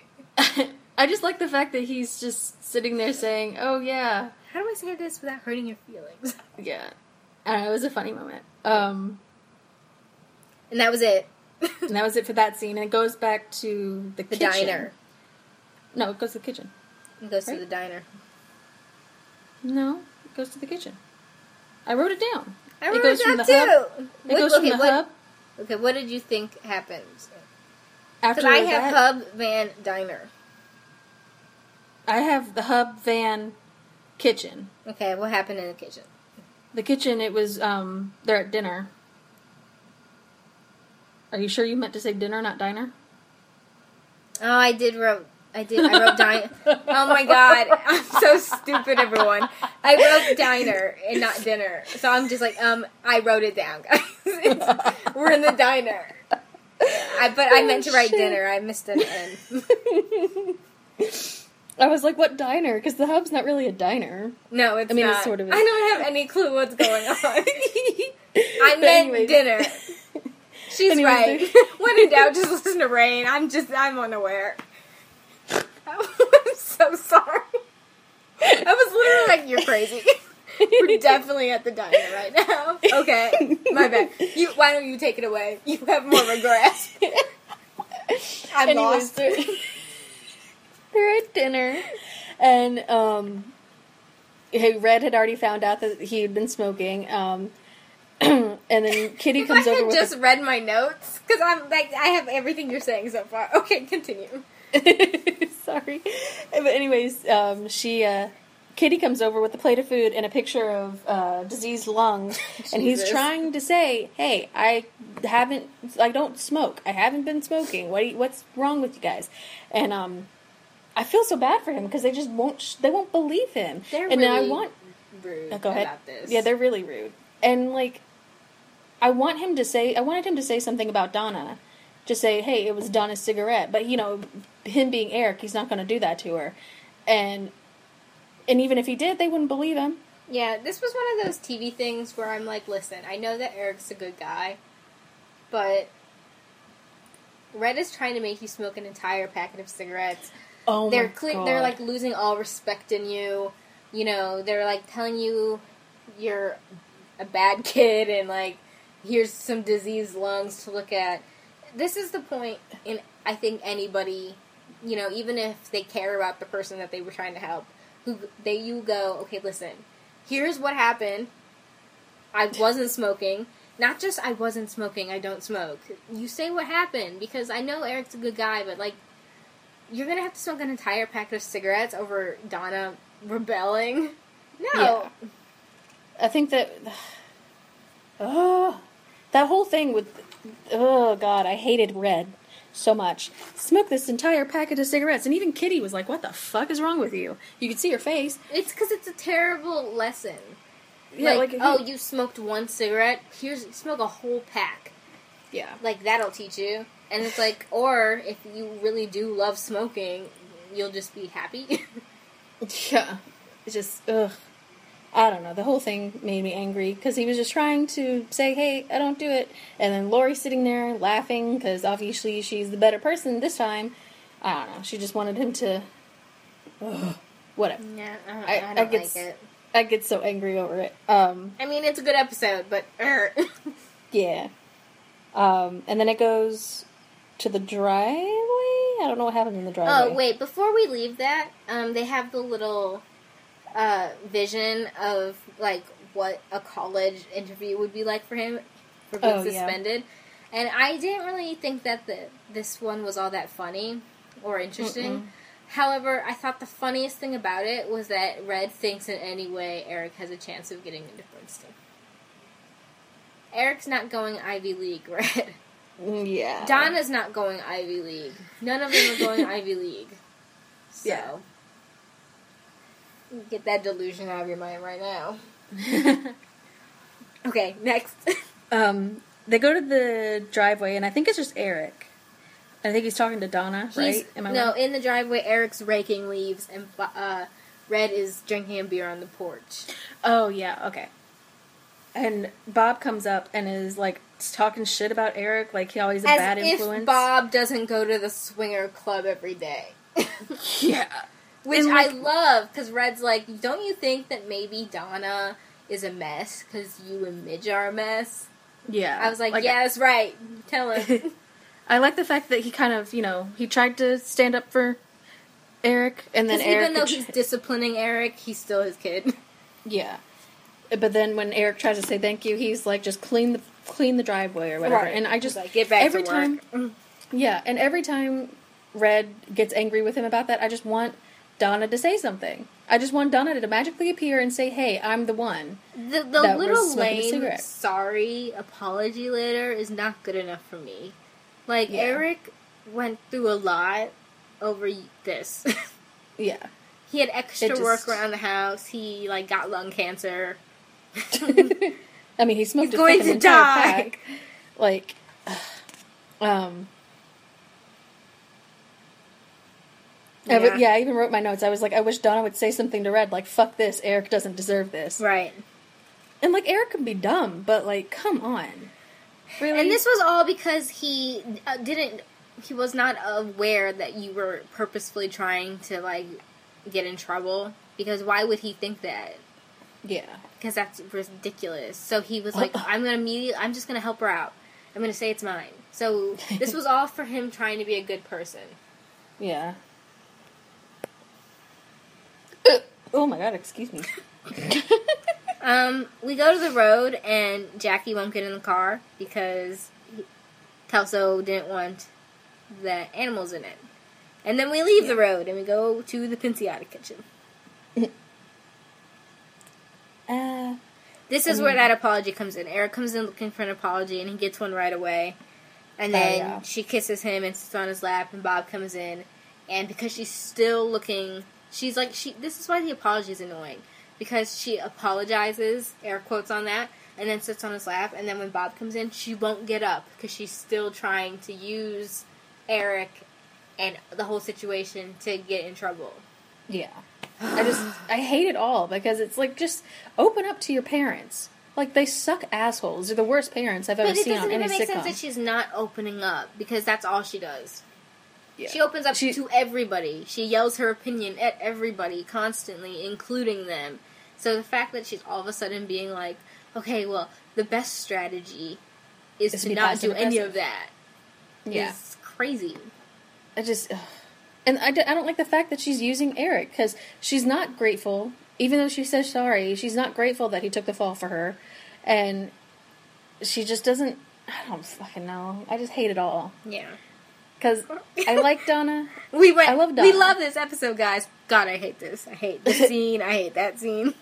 Speaker 6: i just like the fact that he's just sitting there saying oh yeah
Speaker 5: How do I say this without hurting your feelings?
Speaker 6: yeah I don't know, it was a funny moment um
Speaker 5: And that was it.
Speaker 6: And that was it for that scene and it goes back to the,
Speaker 5: the
Speaker 6: kitchen.
Speaker 5: diner.
Speaker 6: no it goes to the kitchen
Speaker 5: It goes
Speaker 6: Right?
Speaker 5: to the diner.
Speaker 6: No, it goes to the kitchen. I wrote it down.
Speaker 5: I
Speaker 6: It
Speaker 5: wrote
Speaker 6: goes
Speaker 5: that
Speaker 6: from the
Speaker 5: too.
Speaker 6: hub- It
Speaker 5: What-
Speaker 6: goes
Speaker 5: okay,
Speaker 6: from the
Speaker 5: what,
Speaker 6: hub
Speaker 5: Okay, what did you think happens?
Speaker 6: after
Speaker 5: I have
Speaker 6: that,
Speaker 5: hub, van, diner.
Speaker 6: I have the hub van kitchen.
Speaker 5: Okay, what happened in the kitchen?
Speaker 6: The kitchen. It was um. They're at dinner. Are you sure you meant to say dinner, not diner?
Speaker 5: Oh, I did wrote. I did. I wrote diner. Oh my god, I'm so stupid, everyone. I wrote diner and not dinner, so I'm just like, um, I wrote it down, guys. It's- we're in the diner. I, but I meant to write
Speaker 6: shit.
Speaker 5: dinner. I missed an N.
Speaker 6: I was like, what diner? Because the hub's not really a diner.
Speaker 5: No, it's
Speaker 6: I mean,
Speaker 5: not.
Speaker 6: sort of is.
Speaker 5: I don't have any clue what's going on. I meant dinner. She's
Speaker 6: Anyways,
Speaker 5: right. when in doubt, just listen to Rain. I'm just, I'm unaware. I'm so sorry. I was literally like, "You're crazy." We're definitely at the diner right now. Okay, my bad. You, why don't you take it away? You have more of a grasp. I'm
Speaker 6: Anyways,
Speaker 5: lost.
Speaker 6: They're, they're at dinner, and um, Red had already found out that he had been smoking. Um, and then Kitty
Speaker 5: If
Speaker 6: comes
Speaker 5: I
Speaker 6: over with
Speaker 5: just read my notes, because I'm like, I have everything you're saying so far. Okay, continue.
Speaker 6: a, sorry, but anyways, um, she uh, Kitty comes over with a plate of food and a picture of uh, diseased lungs, and he's trying to say, "Hey, I haven't, I don't smoke. I haven't been smoking. What, you, what's wrong with you guys?" And um, I feel so bad for him because they just won't, sh- they won't believe him.
Speaker 5: They're
Speaker 6: and I
Speaker 5: really
Speaker 6: want
Speaker 5: rude
Speaker 6: Uh, go ahead.
Speaker 5: about this.
Speaker 6: Yeah, they're really rude. And like I want him to say I wanted him to say something about Donna. Just say, "Hey, it was Donna's cigarette." But you know, him being Eric, he's not going to do that to her. And and even if he did, they wouldn't believe him.
Speaker 5: Yeah, this was one of those TV things where I'm like, listen, I know that Eric's a good guy, but Red is trying to make you smoke an entire packet of cigarettes.
Speaker 6: Oh
Speaker 5: they're
Speaker 6: my
Speaker 5: cle-
Speaker 6: God.
Speaker 5: they're like losing all respect in you. You know, they're like telling you you're a bad kid and like here's some diseased lungs to look at. This is the point in I think anybody, you know, even if they care about the person that they were trying to help, who they you go, okay, listen. Here's what happened. I wasn't smoking. Not just I wasn't smoking, I don't smoke. You say what happened because I know Eric's a good guy, but like you're gonna have to smoke an entire pack of cigarettes over Donna rebelling. No.
Speaker 6: Yeah. I think that oh, that whole thing with oh god, I hated Red so much. Smoked this entire packet of cigarettes, and even Kitty was like, "What the fuck is wrong with you?" You could see her face.
Speaker 5: It's because it's a terrible lesson.
Speaker 6: Yeah,
Speaker 5: like,
Speaker 6: like,
Speaker 5: oh, you smoked one cigarette. Here's smoke a whole pack.
Speaker 6: Yeah,
Speaker 5: Like that'll teach you. And it's like, or if you really do love smoking, you'll just be happy.
Speaker 6: yeah. it's just ugh. I don't know. The whole thing made me angry because he was just trying to say, "Hey, I don't do it," and then Laurie's sitting there laughing because obviously she's the better person this time. I don't know. She just wanted him to. Ugh, whatever.
Speaker 5: Yeah, I, don't-
Speaker 6: I-
Speaker 5: I
Speaker 6: I
Speaker 5: don't
Speaker 6: get
Speaker 5: like it.
Speaker 6: I get so angry over it. Um,
Speaker 5: I mean, it's a good episode, but er.
Speaker 6: yeah. Um, and then it goes to the driveway. I don't know what happened in the driveway.
Speaker 5: Oh wait, before we leave that, um, they have the little uh, vision of like what a college interview would be like for him for being
Speaker 6: Oh, yeah.
Speaker 5: suspended, and I didn't really think that the this one was all that funny or interesting. However, I thought the funniest thing about it was that Red thinks in any way Eric has a chance of getting into Princeton. Eric's not going Ivy League, Red.
Speaker 6: Yeah.
Speaker 5: Donna's not going Ivy League. None of them are going Ivy League. So,
Speaker 6: Yeah.
Speaker 5: Get that delusion out of your mind right now. okay, next.
Speaker 6: Um, they go to the driveway, and I think it's just Eric. I think he's talking to Donna,
Speaker 5: He's,
Speaker 6: right? Am I
Speaker 5: no,
Speaker 6: wrong?
Speaker 5: in the driveway, Eric's raking leaves, and uh, Red is drinking a beer on the porch.
Speaker 6: Oh yeah, okay. And Bob comes up and is like talking shit about Eric, like he always a
Speaker 5: As
Speaker 6: bad
Speaker 5: if
Speaker 6: influence.
Speaker 5: Bob doesn't go to the swinger club every day.
Speaker 6: yeah,
Speaker 5: Which
Speaker 6: And,
Speaker 5: I love, because Red's like, don't you think that maybe Donna is a mess because you and Midge are a mess?
Speaker 6: yeah.
Speaker 5: I was like, yeah, that's right. Tell him.
Speaker 6: I like the fact that he kind of, you know, he tried to stand up for Eric, and then Eric,
Speaker 5: even though he's disciplining Eric, he's still his kid.
Speaker 6: yeah. But then when Eric tries to say thank you, he's like, just clean the clean the driveway or whatever.
Speaker 5: Right.
Speaker 6: And I just
Speaker 5: like, "Get back to
Speaker 6: every
Speaker 5: work."
Speaker 6: time, yeah, and every time Red gets angry with him about that, I just want Donna to say something. I just want Donna to magically appear and say, "Hey, I'm the one."
Speaker 5: The, the little lame sorry apology letter is not good enough for me. Like,
Speaker 6: Yeah.
Speaker 5: Eric went through a lot over this.
Speaker 6: Yeah.
Speaker 5: he had extra
Speaker 6: just-
Speaker 5: work around the house. He, like, got lung cancer.
Speaker 6: I mean, he smoked
Speaker 5: He's going to die.
Speaker 6: pack. Like, um. I w-
Speaker 5: Yeah.
Speaker 6: yeah, I even wrote my notes. I was like, I wish Donna would say something to Red, like, fuck this, Eric doesn't deserve this.
Speaker 5: Right.
Speaker 6: And, like, Eric can be dumb, but, like, come on. Really?
Speaker 5: And this was all because he uh, didn't. He was not aware that you were purposefully trying to like get in trouble. Because why would he think that?
Speaker 6: Yeah.
Speaker 5: Because that's ridiculous. So he was like, "I'm gonna immediately. I'm just gonna help her out. I'm gonna say it's mine." So this was all for him trying to be a good person.
Speaker 6: Yeah. Oh my god, excuse me.
Speaker 5: Um, we go to the road and Jackie won't get in the car because Kelso didn't want the animals in it. And then we leave the road and we go to the Pinciotti kitchen.
Speaker 6: Uh,
Speaker 5: This is where that apology comes in. Eric comes in looking for an apology and he gets one right away. And
Speaker 6: Oh,
Speaker 5: then
Speaker 6: yeah.
Speaker 5: she kisses him and sits on his lap and Bob comes in and because she's still looking she's like she this is why the apology is annoying. Because she apologizes, air quotes on that, and then sits on his lap and then when Bob comes in, she won't get up because she's still trying to use Eric and the whole situation to get in trouble.
Speaker 6: yeah. I just, I hate it all because it's like, just open up to your parents. Like, they suck assholes. They're the worst parents I've ever
Speaker 5: But it
Speaker 6: seen on any
Speaker 5: make
Speaker 6: sitcom.
Speaker 5: sense that she's not opening up because that's all she does.
Speaker 6: Yeah.
Speaker 5: She opens up
Speaker 6: She-
Speaker 5: to everybody. She yells her opinion at everybody constantly, including them. So the fact that she's all of a sudden being like, okay, well, the best strategy is,
Speaker 6: Is
Speaker 5: to,
Speaker 6: to
Speaker 5: not do any of that.
Speaker 6: yeah.
Speaker 5: It's crazy.
Speaker 6: I just, ugh. and I, d- I don't like the fact that she's using Eric because she's not grateful, even though she says sorry. She's not grateful that he took the fall for her, and she just doesn't. I don't fucking know. I just hate it all
Speaker 5: Yeah.
Speaker 6: Because I like Donna.
Speaker 5: We went.
Speaker 6: I love
Speaker 5: We love this episode, guys. God, I hate this. I hate this scene. I hate that scene.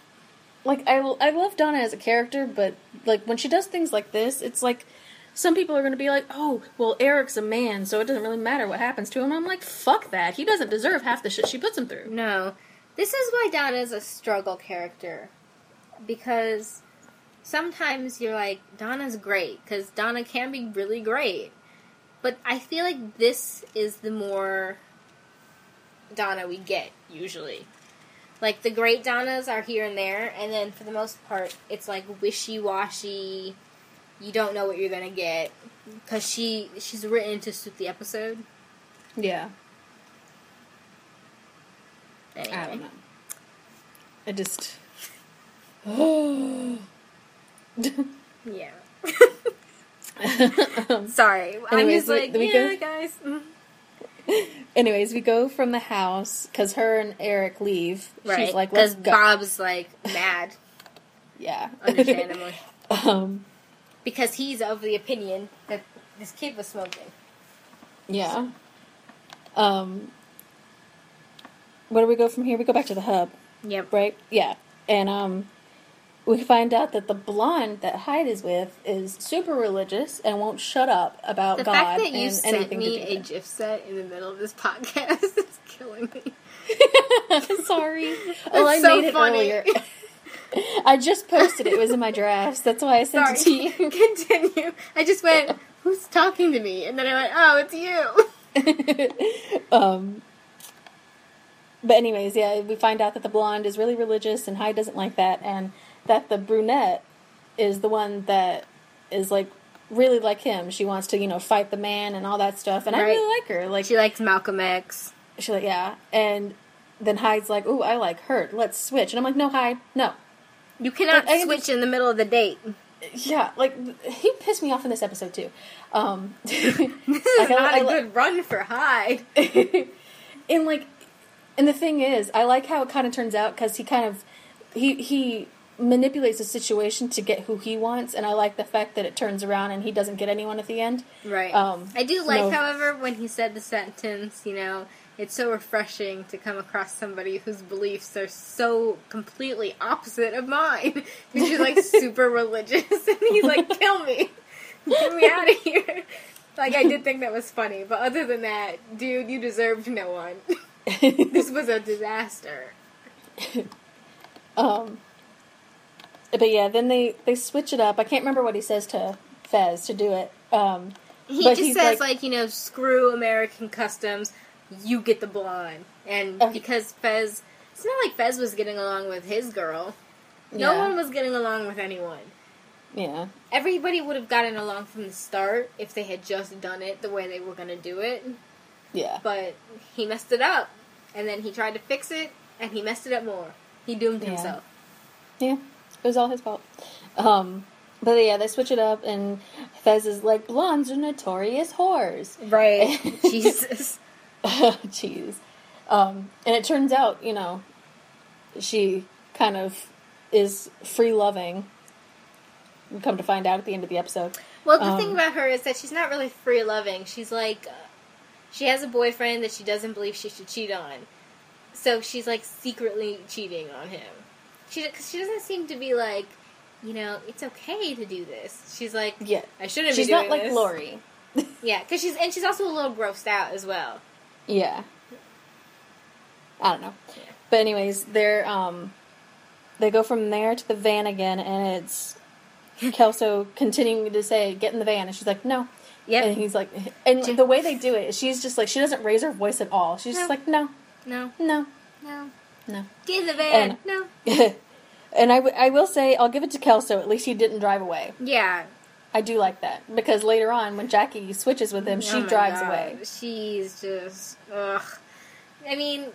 Speaker 6: Like I, I love Donna as a character, but like when she does things like this, it's like some people are going to be like, "Oh, well, Eric's a man, so it doesn't really matter what happens to him." I'm like, "Fuck that! He doesn't deserve half the shit she puts him through."
Speaker 5: No. This is why Donna's a struggle character. Because sometimes you're like, Donna's great, because Donna can be really great. But I feel like this is the more Donna we get, usually. Like the great Donnas are here and there, and then for the most part, it's like wishy washy. You don't know what you're gonna get because she she's written to suit the episode.
Speaker 6: Yeah.
Speaker 5: Anyway.
Speaker 6: I don't know. I just.
Speaker 5: Yeah. Sorry, I'm
Speaker 6: Anyways,
Speaker 5: just
Speaker 6: we-
Speaker 5: like
Speaker 6: we
Speaker 5: yeah,
Speaker 6: go-
Speaker 5: guys. mm."
Speaker 6: Anyways, we go from the house because her and Eric leave.
Speaker 5: Right,
Speaker 6: She's like, let's
Speaker 5: because
Speaker 6: go.
Speaker 5: Bob's like mad,
Speaker 6: yeah.
Speaker 5: understandably,
Speaker 6: um,
Speaker 5: because he's of the opinion that this kid was smoking.
Speaker 6: yeah. Um, where do we go from here? We go back to the hub,
Speaker 5: Yep.
Speaker 6: right? Yeah. And um, we find out that the blonde that Hyde is with is super religious and won't shut up about
Speaker 5: The
Speaker 6: God
Speaker 5: fact that you
Speaker 6: and
Speaker 5: sent
Speaker 6: anything
Speaker 5: me a
Speaker 6: with
Speaker 5: GIF set in the middle of this podcast is killing me.
Speaker 6: Sorry. Well, I
Speaker 5: so
Speaker 6: made it
Speaker 5: funny.
Speaker 6: earlier. I just posted it. It was in my drafts. That's why I sent
Speaker 5: Sorry.
Speaker 6: it to you.
Speaker 5: Continue. I just went, "Who's talking to me?" And then I went, "Oh, it's you."
Speaker 6: um, but anyways, yeah, we find out that the blonde is really religious and Hyde doesn't like that, and that the brunette is the one that is like really like him. She wants to, you know, fight the man and all that stuff, and I really like her. Like
Speaker 5: She likes Malcolm X.
Speaker 6: she like yeah, and then Hyde's like, "Ooh, I like her. Let's switch." And I'm like, "No, Hyde, no."
Speaker 5: You cannot
Speaker 6: I
Speaker 5: switch in the middle of the date.
Speaker 6: Yeah, like he pissed me off in this episode too. Um,
Speaker 5: This
Speaker 6: Like,
Speaker 5: is
Speaker 6: I-
Speaker 5: not
Speaker 6: I
Speaker 5: a good run for Hyde.
Speaker 6: and like and the thing is i like how it kind of turns out because he kind of he he manipulates the situation to get who he wants and i like the fact that it turns around and he doesn't get anyone at the end
Speaker 5: Right.
Speaker 6: Um,
Speaker 5: I do like,
Speaker 6: no.
Speaker 5: however, when he said the sentence, you know, it's so refreshing to come across somebody whose beliefs are so completely opposite of mine. Because she's like super religious, and he's like, kill me. Get me out of here. Like, I did think that was funny, but other than that, dude, you deserved no one. this was a disaster.
Speaker 6: um but yeah then they they switch it up i can't remember what he says to fez to do it um
Speaker 5: He
Speaker 6: But
Speaker 5: just says,
Speaker 6: like-
Speaker 5: like, you know, screw American customs, you get the blonde. And
Speaker 6: Okay.
Speaker 5: because Fez, it's not like Fez was getting along with his girl. No
Speaker 6: Yeah.
Speaker 5: one was getting along with anyone.
Speaker 6: yeah
Speaker 5: Everybody would have gotten along from the start if they had just done it the way they were going to do it.
Speaker 6: yeah
Speaker 5: But he messed it up. And then he tried to fix it, and he messed it up more. He doomed
Speaker 6: Yeah.
Speaker 5: himself.
Speaker 6: yeah it was all his fault um but yeah they switch it up and fez is like blondes are notorious whores
Speaker 5: Right. Jesus.
Speaker 6: Jeez. Um, and it turns out, you know, she kind of is free loving. We come to find out at the end of the episode.
Speaker 5: Well, the
Speaker 6: Um,
Speaker 5: thing about her is that she's not really free loving. She's like, uh, she has a boyfriend that she doesn't believe she should cheat on. So she's like secretly cheating on him. She cause she doesn't seem to be like, you know, it's okay to do this. She's like,
Speaker 6: Yeah.
Speaker 5: I shouldn't
Speaker 6: She's
Speaker 5: be doing
Speaker 6: not like
Speaker 5: this.
Speaker 6: Laurie.
Speaker 5: Yeah, because she's and she's also a little grossed out as well.
Speaker 6: Yeah. I don't know. But anyways, they're um they go from there to the van again and it's Kelso continuing to say, Get in the van and she's like, No.
Speaker 5: Yep.
Speaker 6: And he's like and the way they do it, she's just like she doesn't raise her voice at all. She's just like, No,
Speaker 5: no,
Speaker 6: no,
Speaker 5: no,
Speaker 6: no.
Speaker 5: get in the van.
Speaker 6: And-
Speaker 5: no.
Speaker 6: and I, w- I will say, I'll give it to Kelso. At least he didn't drive away.
Speaker 5: Yeah.
Speaker 6: I do like that because later on, when Jackie switches with him, she
Speaker 5: Oh my
Speaker 6: drives
Speaker 5: God.
Speaker 6: away.
Speaker 5: She's just ugh. I mean,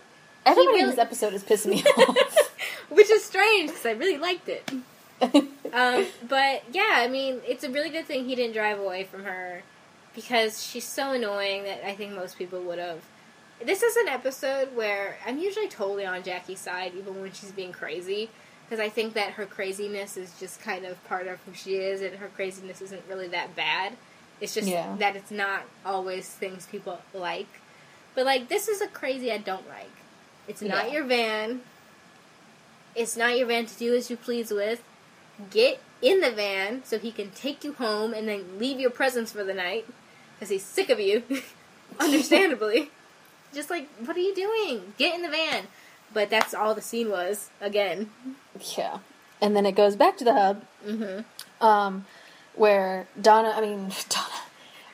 Speaker 6: Everybody in
Speaker 5: really-
Speaker 6: this episode is pissing me off.
Speaker 5: which is strange because I really liked it. Um, but yeah, I mean, it's a really good thing he didn't drive away from her because she's so annoying that I think most people would have. This is an episode where I'm usually totally on Jackie's side, even when she's being crazy, because I think that her craziness is just kind of part of who she is, and her craziness isn't really that bad. It's just
Speaker 6: Yeah.
Speaker 5: that it's not always things people like. But like, this is a crazy I don't like. It's not
Speaker 6: Yeah.
Speaker 5: your van. It's not your van to do as you please with. Get in the van so he can take you home and then leave your presence for the night because he's sick of you. Understandably. Just like, what are you doing? Get in the van. But that's all the scene was, again.
Speaker 6: yeah. And then it goes back to the hub,
Speaker 5: Mm-hmm.
Speaker 6: um, where Donna, I mean, Donna.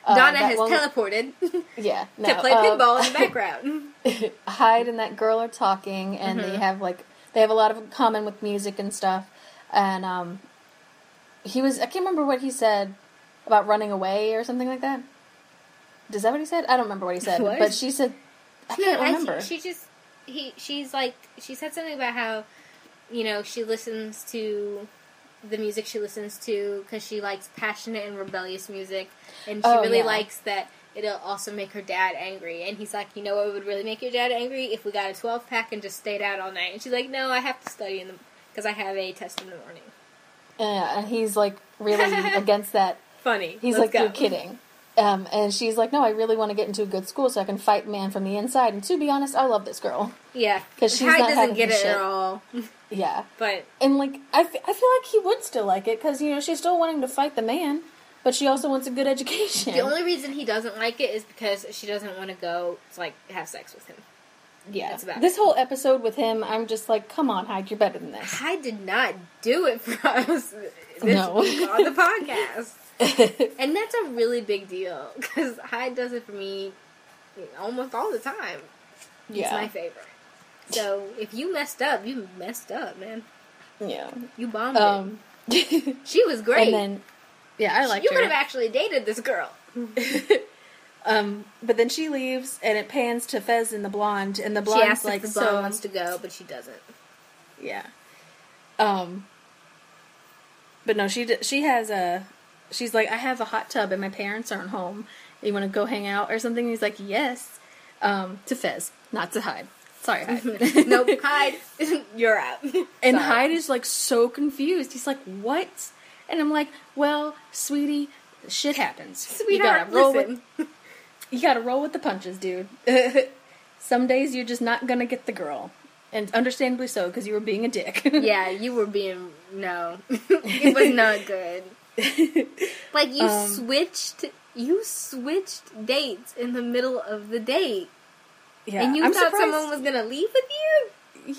Speaker 6: uh,
Speaker 5: Donna has
Speaker 6: one-
Speaker 5: teleported
Speaker 6: Yeah.
Speaker 5: to play
Speaker 6: um,
Speaker 5: pinball in the background.
Speaker 6: Hyde and that girl are talking, and
Speaker 5: Mm-hmm.
Speaker 6: they have like They have a lot of common with music and stuff. And um, he was I can't remember what he said about running away or something like that. Is that what he said? I don't remember what he said.
Speaker 5: What?
Speaker 6: But she said I can't
Speaker 5: I-
Speaker 6: remember.
Speaker 5: she just he she's like she said something about how you know she listens to the music she listens to because she likes passionate and rebellious music, and she
Speaker 6: Oh,
Speaker 5: really
Speaker 6: yeah.
Speaker 5: likes that it'll also make her dad angry. And he's like, you know what would really make your dad angry if we got a twelve pack and just stayed out all night. And she's like, no, I have to study in the because I have a test in the morning.
Speaker 6: Yeah, and he's like really against that.
Speaker 5: Funny.
Speaker 6: He's
Speaker 5: Let's
Speaker 6: like,
Speaker 5: go.
Speaker 6: you're kidding. Um, and she's like, no, I really want to get into a good school so I can fight man from the inside. And to be honest, I love this girl.
Speaker 5: Yeah,
Speaker 6: 'Cause she's
Speaker 5: Hyde
Speaker 6: not
Speaker 5: doesn't get it
Speaker 6: shit.
Speaker 5: at all.
Speaker 6: Yeah.
Speaker 5: But
Speaker 6: And like, I, f- I feel like he would still like it because, you know, she's still wanting to fight the man, but she also wants a good education.
Speaker 5: the only reason he doesn't like it is because she doesn't want to go like have sex with him.
Speaker 6: yeah. this
Speaker 5: it.
Speaker 6: whole episode with him, I'm just like, come on, Hyde, you're better than this.
Speaker 5: Hyde did not do it for us this
Speaker 6: No.
Speaker 5: on the podcast. and that's a really big deal because Hyde does it for me almost all the time.
Speaker 6: Yeah.
Speaker 5: my favorite. So if you messed up, you messed up, man.
Speaker 6: yeah.
Speaker 5: You bombed
Speaker 6: Um,
Speaker 5: it. She was great.
Speaker 6: and then, yeah, I like
Speaker 5: you
Speaker 6: her.
Speaker 5: could have actually dated this girl.
Speaker 6: Um, but then she leaves, and it pans to Fez and the blonde, and the blonde's like,
Speaker 5: the blonde
Speaker 6: so
Speaker 5: wants to go, but she doesn't.
Speaker 6: yeah. Um, but no, she d- she has a. She's like, I have a hot tub, and my parents aren't home. You want to go hang out or something? And he's like, yes. Um, to Fez, not to Hyde. Sorry, Hyde.
Speaker 5: nope, Hyde, you're out.
Speaker 6: And
Speaker 5: Sorry.
Speaker 6: Hyde is like so confused. He's like, "What?" And I'm like, "Well, sweetie, shit happens.
Speaker 5: Sweetheart,
Speaker 6: you gotta roll
Speaker 5: listen.
Speaker 6: with you gotta roll with the punches, dude. Some days you're just not gonna get the girl, and understandably so because you were being a dick.
Speaker 5: yeah, you were being no. it was not good. Like you
Speaker 6: Um,
Speaker 5: switched, you switched dates in the middle of the date,
Speaker 6: yeah.
Speaker 5: and you
Speaker 6: I'm
Speaker 5: thought
Speaker 6: surprised-
Speaker 5: someone was gonna leave with you.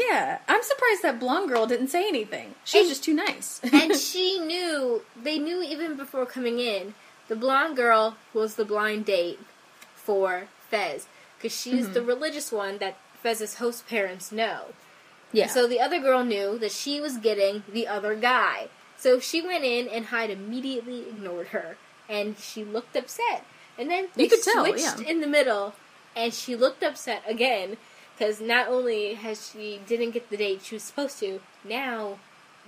Speaker 6: Yeah, I'm surprised that blonde girl didn't say anything. She's
Speaker 5: And-
Speaker 6: just too nice.
Speaker 5: and she knew. They knew even before coming in. The blonde girl was the blind date for Fez because she's the religious one that Fez's host parents know.
Speaker 6: yeah.
Speaker 5: So the other girl knew that she was getting the other guy. So she went in and Hyde immediately ignored her. And she looked upset. And then they
Speaker 6: You could tell, yeah.
Speaker 5: in the middle and she looked upset again because not only has she didn't get the date she was supposed to, now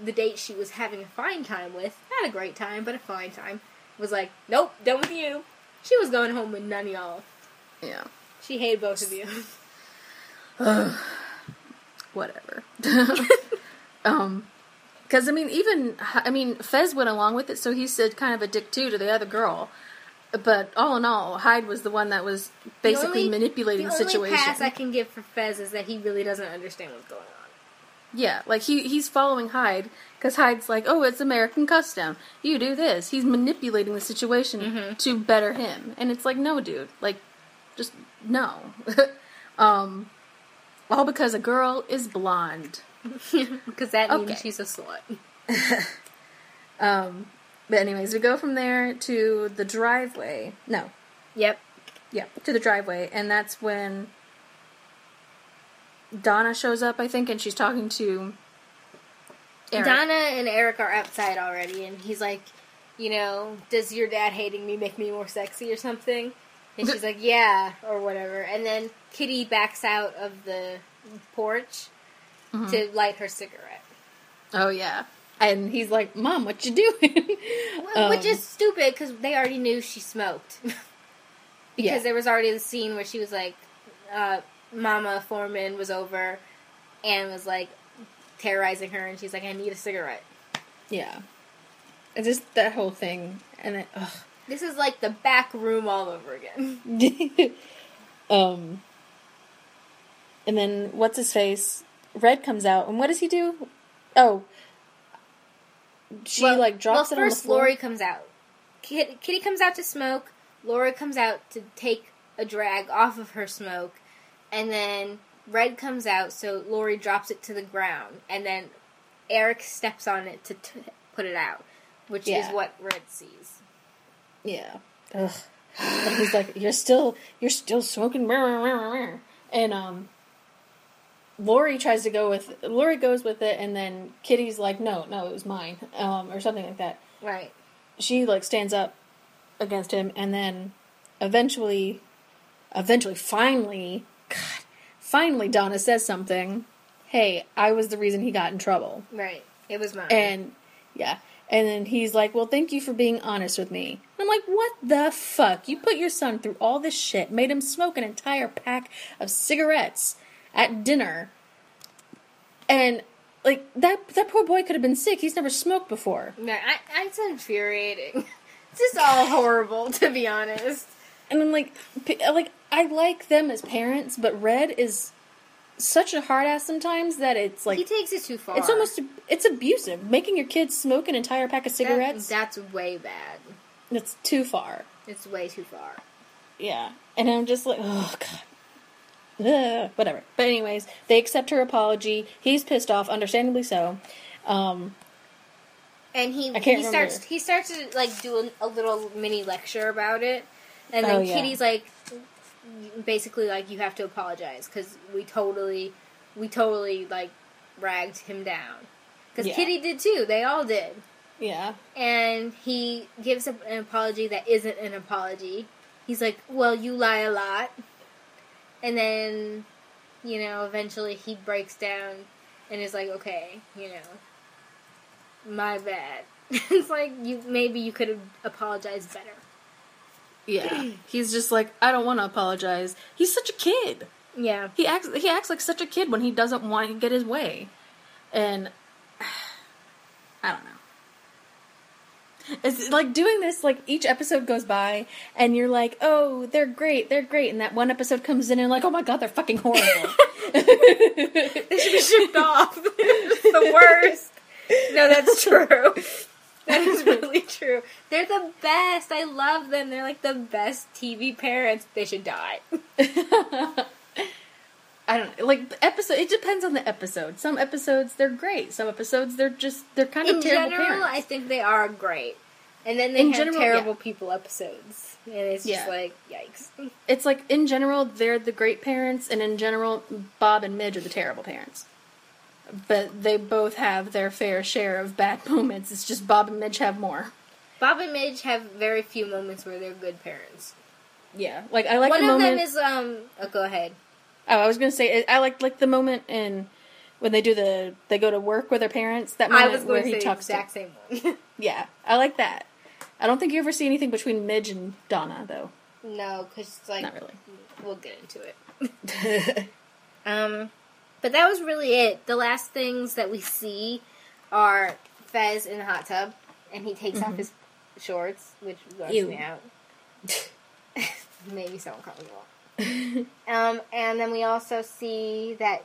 Speaker 5: the date she was having a fine time with, not a great time, but a fine time, was like, nope, done with you. She was going home with none of y'all.
Speaker 6: yeah.
Speaker 5: She hated both of you. Ugh.
Speaker 6: Whatever. um, because I mean, even I mean, Fez went along with it, so he said kind of a dick too to the other girl. But all in all, Hyde was the one that was basically
Speaker 5: only-
Speaker 6: manipulating the, situation.
Speaker 5: the only pass I can give for Fez is that he really doesn't understand what's going on.
Speaker 6: yeah, like he he's following Hyde because Hyde's like, oh, it's American custom. You do this. He's manipulating the situation
Speaker 5: Mm-hmm.
Speaker 6: to better him, and it's like, no, dude, like, just no. um, all because a girl is blonde.
Speaker 5: Because that means
Speaker 6: Okay.
Speaker 5: she's a slut.
Speaker 6: Um, but anyways, we go from there to the driveway. No,
Speaker 5: Yep.
Speaker 6: yeah, to the driveway, and that's when Donna shows up, I think, and she's talking to Eric.
Speaker 5: Donna and Eric are outside already, and he's like, you know, does your dad hating me make me more sexy or something? And she's like, yeah, or whatever. And then Kitty backs out of the porch to light her cigarette.
Speaker 6: Oh yeah, and he's like, "Mom, what you doing?" Um,
Speaker 5: Which is stupid because they already knew she smoked. because
Speaker 6: yeah,
Speaker 5: there was already the scene where she was like, uh, Mama Forman was over and was like terrorizing her, and she's like, I need a cigarette.
Speaker 6: yeah. It's just that whole thing, and it, ugh.
Speaker 5: This is like the back room all over again.
Speaker 6: um, and then what's his face? Red comes out, and what does he do? Oh, she
Speaker 5: Well-
Speaker 6: like drops
Speaker 5: well,
Speaker 6: it on the
Speaker 5: first
Speaker 6: floor.
Speaker 5: Laurie comes out. Kitty, Kitty comes out to smoke. Laura comes out to take a drag off of her smoke, and then Red comes out. So Laurie drops it to the ground, and then Eric steps on it to t- put it out, which
Speaker 6: Yeah.
Speaker 5: is what Red sees.
Speaker 6: Yeah. Ugh. And he's like, "You're still, you're still smoking." And um, Laurie tries to go with Laurie goes with it, and then Kitty's like, "No, no, it was mine," um, or something like that.
Speaker 5: Right.
Speaker 6: She like stands up against him, and then eventually, eventually, finally, God, finally, Donna says something. Hey, I was the reason he got in trouble,
Speaker 5: Right. It was mine.
Speaker 6: and yeah, and then he's like, "Well, thank you for being honest with me." I'm like, "What the fuck? You put your son through all this shit, made him smoke an entire pack of cigarettes at dinner, and like that that poor boy could have been sick. He's never smoked before."
Speaker 5: Man, I, it's infuriating. It's just all horrible, to be honest.
Speaker 6: And I'm like, like I like them as parents, but Red is such a hard ass sometimes that it's like
Speaker 5: he takes it too far.
Speaker 6: it's almost it's abusive. Making your kids smoke an entire pack of
Speaker 5: That-
Speaker 6: cigarettes
Speaker 5: that's way bad.
Speaker 6: that's too far.
Speaker 5: It's way too far.
Speaker 6: Yeah, and I'm just like, oh god, whatever. But anyways, they accept her apology. He's pissed off, understandably so. Um,
Speaker 5: And he he
Speaker 6: remember.
Speaker 5: starts he starts to like do a, a little mini lecture about it, and
Speaker 6: Oh,
Speaker 5: then
Speaker 6: yeah.
Speaker 5: Kitty's like, basically like you have to apologize because we totally we totally like ragged him down because
Speaker 6: Yeah.
Speaker 5: Kitty did too. They all did.
Speaker 6: yeah,
Speaker 5: and he gives a, an apology that isn't an apology. He's like, "Well, you lie a lot," and then, you know, eventually he breaks down and is like, "Okay, you know, my bad." it's like you maybe you could have apologized better.
Speaker 6: yeah. He's just like, I don't want to apologize. He's such a kid.
Speaker 5: Yeah,
Speaker 6: He acts he acts like such a kid when he doesn't want to get his way, and I don't know. It's like doing this. Like each episode goes by, and you're like, "Oh, they're great, they're great," and that one episode comes in, and like, "Oh my god, they're fucking horrible."
Speaker 5: they should be shipped off. The worst. No, that's true. That is really true. They're the best. I love them. They're like the best TV parents. They should die.
Speaker 6: I don't like the episode. It depends on the episode. Some episodes they're great. Some episodes they're just they're kind of
Speaker 5: In
Speaker 6: terrible
Speaker 5: general,
Speaker 6: parents.
Speaker 5: I think they are great. And then they
Speaker 6: In
Speaker 5: have
Speaker 6: general,
Speaker 5: terrible
Speaker 6: yeah.
Speaker 5: people episodes. And it's
Speaker 6: Yeah.
Speaker 5: just like, yikes.
Speaker 6: it's like in general they're the great parents, and in general Bob and Midge are the terrible parents. But they both have their fair share of bad moments. It's just Bob and Midge have more.
Speaker 5: Bob and Midge have very few moments where they're good parents.
Speaker 6: Yeah, like I like
Speaker 5: One
Speaker 6: the
Speaker 5: of
Speaker 6: moment.
Speaker 5: them is, um, oh, go ahead.
Speaker 6: Oh, I was gonna say I like like the moment in when they do the they go to work with their parents. That moment where he talks to
Speaker 5: exact same one.
Speaker 6: Yeah, I like that. I don't think you ever see anything between Midge and Donna, though.
Speaker 5: no, because, like,
Speaker 6: Not really.
Speaker 5: we'll get into it. Um, but that was really it. The last things that we see are Fez in the hot tub, and he takes off his shorts, which grossed
Speaker 6: Ew.
Speaker 5: me out. Maybe so uncomfortable. um, and then we also see that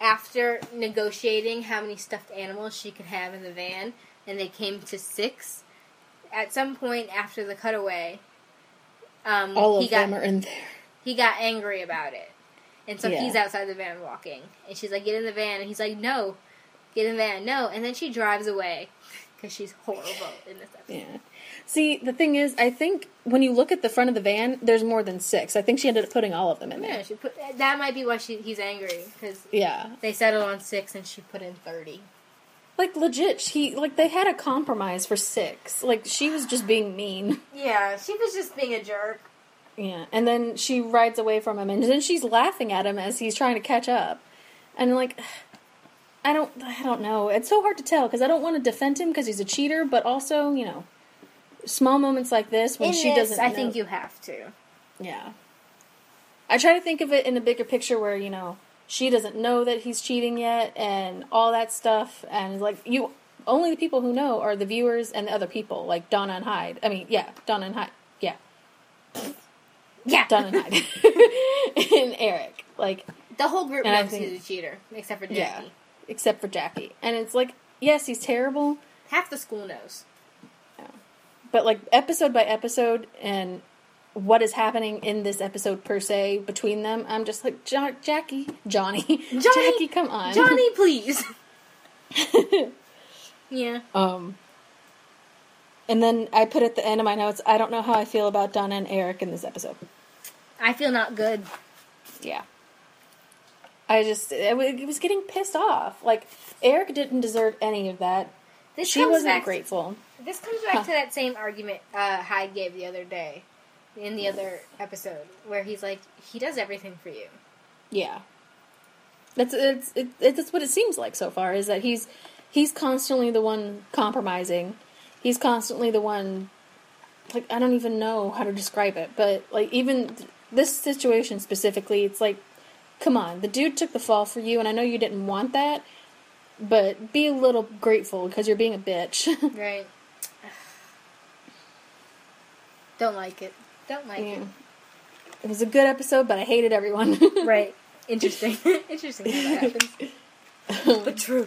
Speaker 5: after negotiating how many stuffed animals she could have in the van, and they came to six. At some point after the cutaway, um,
Speaker 6: All
Speaker 5: he
Speaker 6: of
Speaker 5: got
Speaker 6: them are in there.
Speaker 5: he got angry about it. And so
Speaker 6: Yeah.
Speaker 5: he's outside the van walking. And she's like, get in the van. And he's like, no. Get in the van. No. And then she drives away. Because she's horrible in this episode.
Speaker 6: Yeah. See, the thing is, I think when you look at the front of the van, there's more than six. I think she ended up putting all of them in
Speaker 5: Yeah,
Speaker 6: there.
Speaker 5: she put that might be why she he's angry because
Speaker 6: Yeah.
Speaker 5: they settled on six and she put in thirty.
Speaker 6: Like legit, she like they had a compromise for six. Like she was just being mean.
Speaker 5: Yeah, she was just being a jerk.
Speaker 6: Yeah. And then she rides away from him and then she's laughing at him as he's trying to catch up. And like I don't I don't know. It's so hard to tell cuz I don't want to defend him cuz he's a cheater, but also, you know, small moments like this when
Speaker 5: in
Speaker 6: she
Speaker 5: this,
Speaker 6: doesn't
Speaker 5: I
Speaker 6: know-
Speaker 5: think you have to.
Speaker 6: Yeah. I try to think of it in a bigger picture where, you know, she doesn't know that he's cheating yet and all that stuff and like you only the people who know are the viewers and the other people, like Donna and Hyde. I mean, yeah, Donna and Hyde. Yeah.
Speaker 5: Yeah,
Speaker 6: Donna and Hyde. and Eric. Like
Speaker 5: the whole group knows
Speaker 6: think-
Speaker 5: he's a cheater, except for Jackie.
Speaker 6: yeah. Except for Jackie. And it's like, yes, he's terrible,
Speaker 5: Half the school knows.
Speaker 6: But like episode by episode and what is happening in this episode per se between them, I'm just like jo- Jackie, Johnny, Jackie, come on,
Speaker 5: Johnny, please. yeah.
Speaker 6: Um, and then I put at the end of my notes, I don't know how I feel about Donna and Eric in this episode.
Speaker 5: I feel not good.
Speaker 6: Yeah. I just it was getting pissed off. Like Eric didn't deserve any of that.
Speaker 5: This
Speaker 6: she wasn't grateful.
Speaker 5: This comes back to that same argument uh, Hyde gave the other day, in the other episode, where he's like, he does everything for you.
Speaker 6: Yeah. That's it's it, it, that's what it seems like so far is that he's he's constantly the one compromising. He's constantly the one like I don't even know how to describe it, but like even th- this situation specifically, it's like come on, the dude took the fall for you and I know you didn't want that, but be a little grateful because you're being a bitch.
Speaker 5: Right. Don't like it. Don't like
Speaker 6: Yeah. It was a good episode, but I hated everyone.
Speaker 5: Right. Interesting. Interesting how that happens. but true.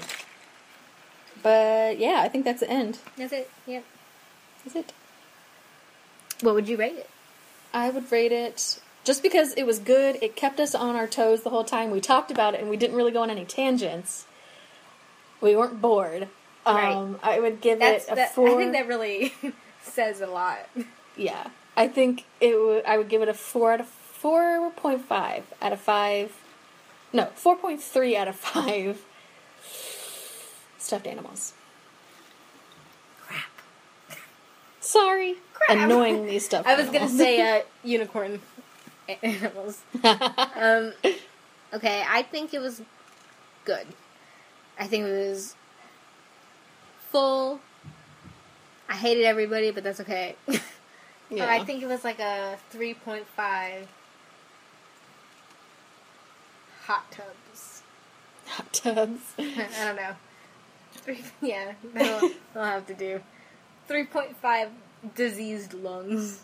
Speaker 6: But yeah, I think that's the end.
Speaker 5: That's it. Yep.
Speaker 6: That's it.
Speaker 5: What would you rate it?
Speaker 6: I would rate it just because it was good. It kept us on our toes the whole time. We talked about it and we didn't really go on any tangents. We weren't bored.
Speaker 5: Right.
Speaker 6: Um, I would give
Speaker 5: That's
Speaker 6: it a
Speaker 5: that,
Speaker 6: four.
Speaker 5: I think that really says a lot.
Speaker 6: yeah, I think it would. I would give it a four out of four point five out of five. No, four point three out of five. Stuffed animals.
Speaker 5: Crap.
Speaker 6: Sorry,
Speaker 5: Crap.
Speaker 6: annoyingly stuffed.
Speaker 5: I was gonna say uh, unicorn animals. um, okay, I think it was good. I think it was full. I hated everybody, but that's okay.
Speaker 6: yeah.
Speaker 5: But I think it was like a three point five hot tubs.
Speaker 6: hot tubs.
Speaker 5: I don't know. Three, yeah, that'll, that'll have to do. Three point five diseased lungs.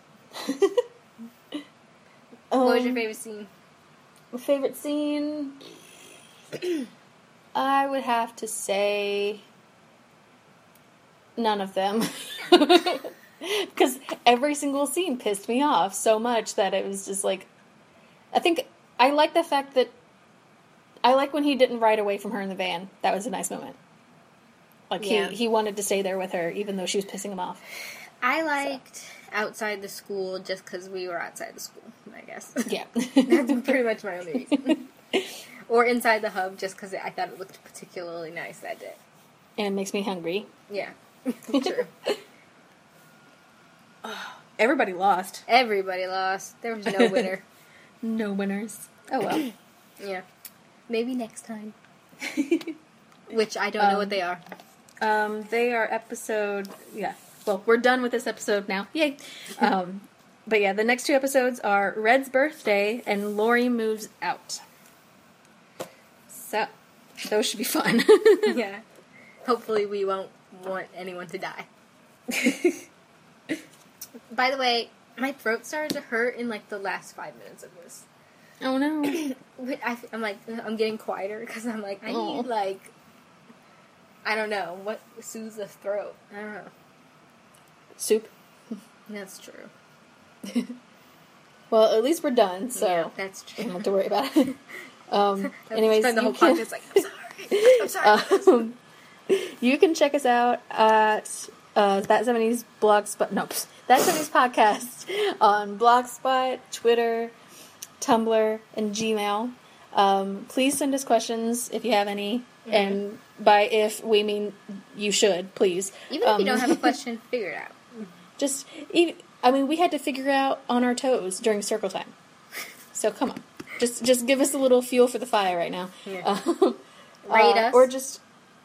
Speaker 5: What was your
Speaker 6: Um,
Speaker 5: favorite scene?
Speaker 6: My favorite scene? I would have to say none of them. because every single scene pissed me off so much that it was just like I think I like the fact that I like when he didn't ride away from her in the van. That was a nice moment. Like
Speaker 5: Yeah.
Speaker 6: he he wanted to stay there with her even though she was pissing him off.
Speaker 5: I liked outside the school just because we were outside the school. I guess
Speaker 6: Yeah.
Speaker 5: that's pretty much my only reason. or inside the hub just because I thought it looked particularly nice that day.
Speaker 6: and it makes me hungry.
Speaker 5: Yeah, true.
Speaker 6: Everybody lost.
Speaker 5: Everybody lost. There was no winner.
Speaker 6: No winners. Oh well.
Speaker 5: yeah, maybe next time. Which I don't know what they are.
Speaker 6: Um, they are episode. Yeah. Well, we're done with this episode now. Yay. Um, but yeah, the next two episodes are Red's birthday and Laurie moves out. So those should be fun.
Speaker 5: yeah. Hopefully, we won't want anyone to die. By the way, my throat started to hurt in like the last five minutes of this.
Speaker 6: oh no.
Speaker 5: I, am like, I'm getting quieter because I'm like, I
Speaker 6: Oh.
Speaker 5: need like, I don't know what soothes the throat. I don't know.
Speaker 6: Soup.
Speaker 5: That's true.
Speaker 6: Well, at least we're done, so
Speaker 5: yeah, that's
Speaker 6: I don't have to worry about it. Um, anyways,
Speaker 5: spend the
Speaker 6: you
Speaker 5: whole
Speaker 6: can-
Speaker 5: podcast like, I'm sorry, I'm sorry.
Speaker 6: Um, you can check us out at uh, that seventies blogspot. No, that seventies podcast on Blogspot, Twitter, Tumblr, and Gmail. Um, please send us questions if you have any, and by if we mean you should please.
Speaker 5: Even if you
Speaker 6: Um,
Speaker 5: don't have a question, figure it out.
Speaker 6: just even. I mean, we had to figure out on our toes during circle time. So come on, just just give us a little fuel for the fire right now.
Speaker 5: Yeah.
Speaker 6: Um,
Speaker 5: Rate
Speaker 6: uh,
Speaker 5: us.
Speaker 6: or just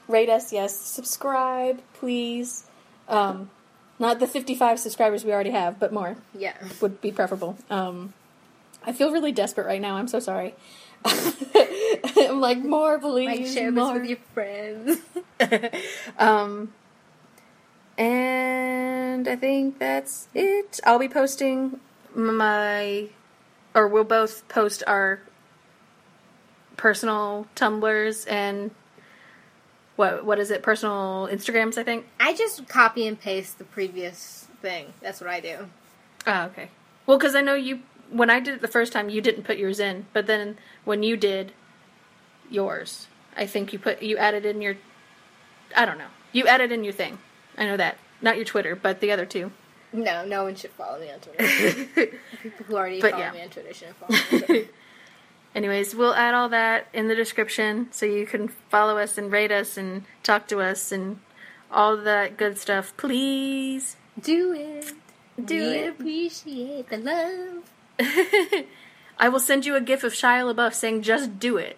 Speaker 6: rate us. Yes, subscribe, please. Um, not the fifty-five subscribers we already have, but more
Speaker 5: Yeah.
Speaker 6: would be preferable. Um, I feel really desperate right now. I'm so sorry. I'm like more, please.
Speaker 5: Like, share
Speaker 6: more.
Speaker 5: this with your friends.
Speaker 6: Um, and I think that's it. I'll be posting my, or we'll both post our personal Tumblrs and what what is it? Personal Instagrams, I think.
Speaker 5: I just copy and paste the previous thing. That's what I do.
Speaker 6: Oh, okay. Well, because I know you. When I did it the first time, you didn't put yours in, but then when you did yours, I think you put you added in your. I don't know. You added in your thing. I know that. Not your Twitter, but the other two.
Speaker 5: No, no one should follow me on Twitter. People who already
Speaker 6: But
Speaker 5: follow
Speaker 6: yeah.
Speaker 5: me on Twitter shouldn't follow me.
Speaker 6: Anyways, we'll add all that in the description so you can follow us and rate us and talk to us and all that good stuff. Please
Speaker 5: Do it.
Speaker 6: do
Speaker 5: we
Speaker 6: it.
Speaker 5: appreciate the love.
Speaker 6: I will send you a gif of Shia LaBeouf saying, "Just do it,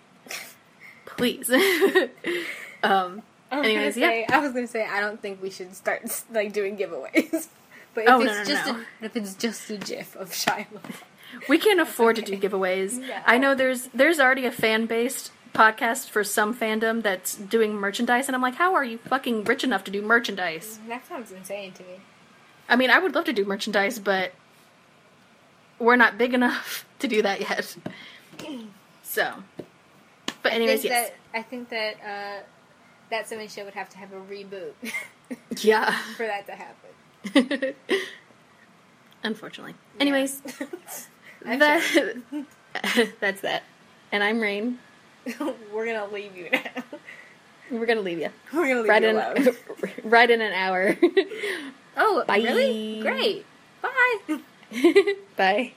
Speaker 6: please." um.
Speaker 5: I
Speaker 6: Anyways,
Speaker 5: gonna
Speaker 6: yeah.
Speaker 5: I was gonna say I don't think we should start like doing giveaways. But if
Speaker 6: Oh, no,
Speaker 5: it's
Speaker 6: no,
Speaker 5: just
Speaker 6: no.
Speaker 5: A, if it's just a GIF of Shia LaBeouf,
Speaker 6: We can't afford to do giveaways.
Speaker 5: Yeah.
Speaker 6: I know there's there's already a fan based podcast for some fandom that's doing merchandise, and I'm like, how are you fucking rich enough to do merchandise?
Speaker 5: that sounds insane to me.
Speaker 6: I mean, I would love to do merchandise, but we're not big enough to do that yet. So, but anyways,
Speaker 5: I think
Speaker 6: yes,
Speaker 5: that I think that uh, that seven show would have to have a reboot
Speaker 6: yeah.
Speaker 5: for that to happen.
Speaker 6: Unfortunately. Anyways, that that's that. And I'm Rain.
Speaker 5: We're gonna leave you now.
Speaker 6: We're gonna leave you
Speaker 5: We're gonna leave
Speaker 6: right
Speaker 5: you
Speaker 6: in
Speaker 5: alone.
Speaker 6: right in an hour.
Speaker 5: Oh,
Speaker 6: Bye.
Speaker 5: really? Great. Bye.
Speaker 6: Bye.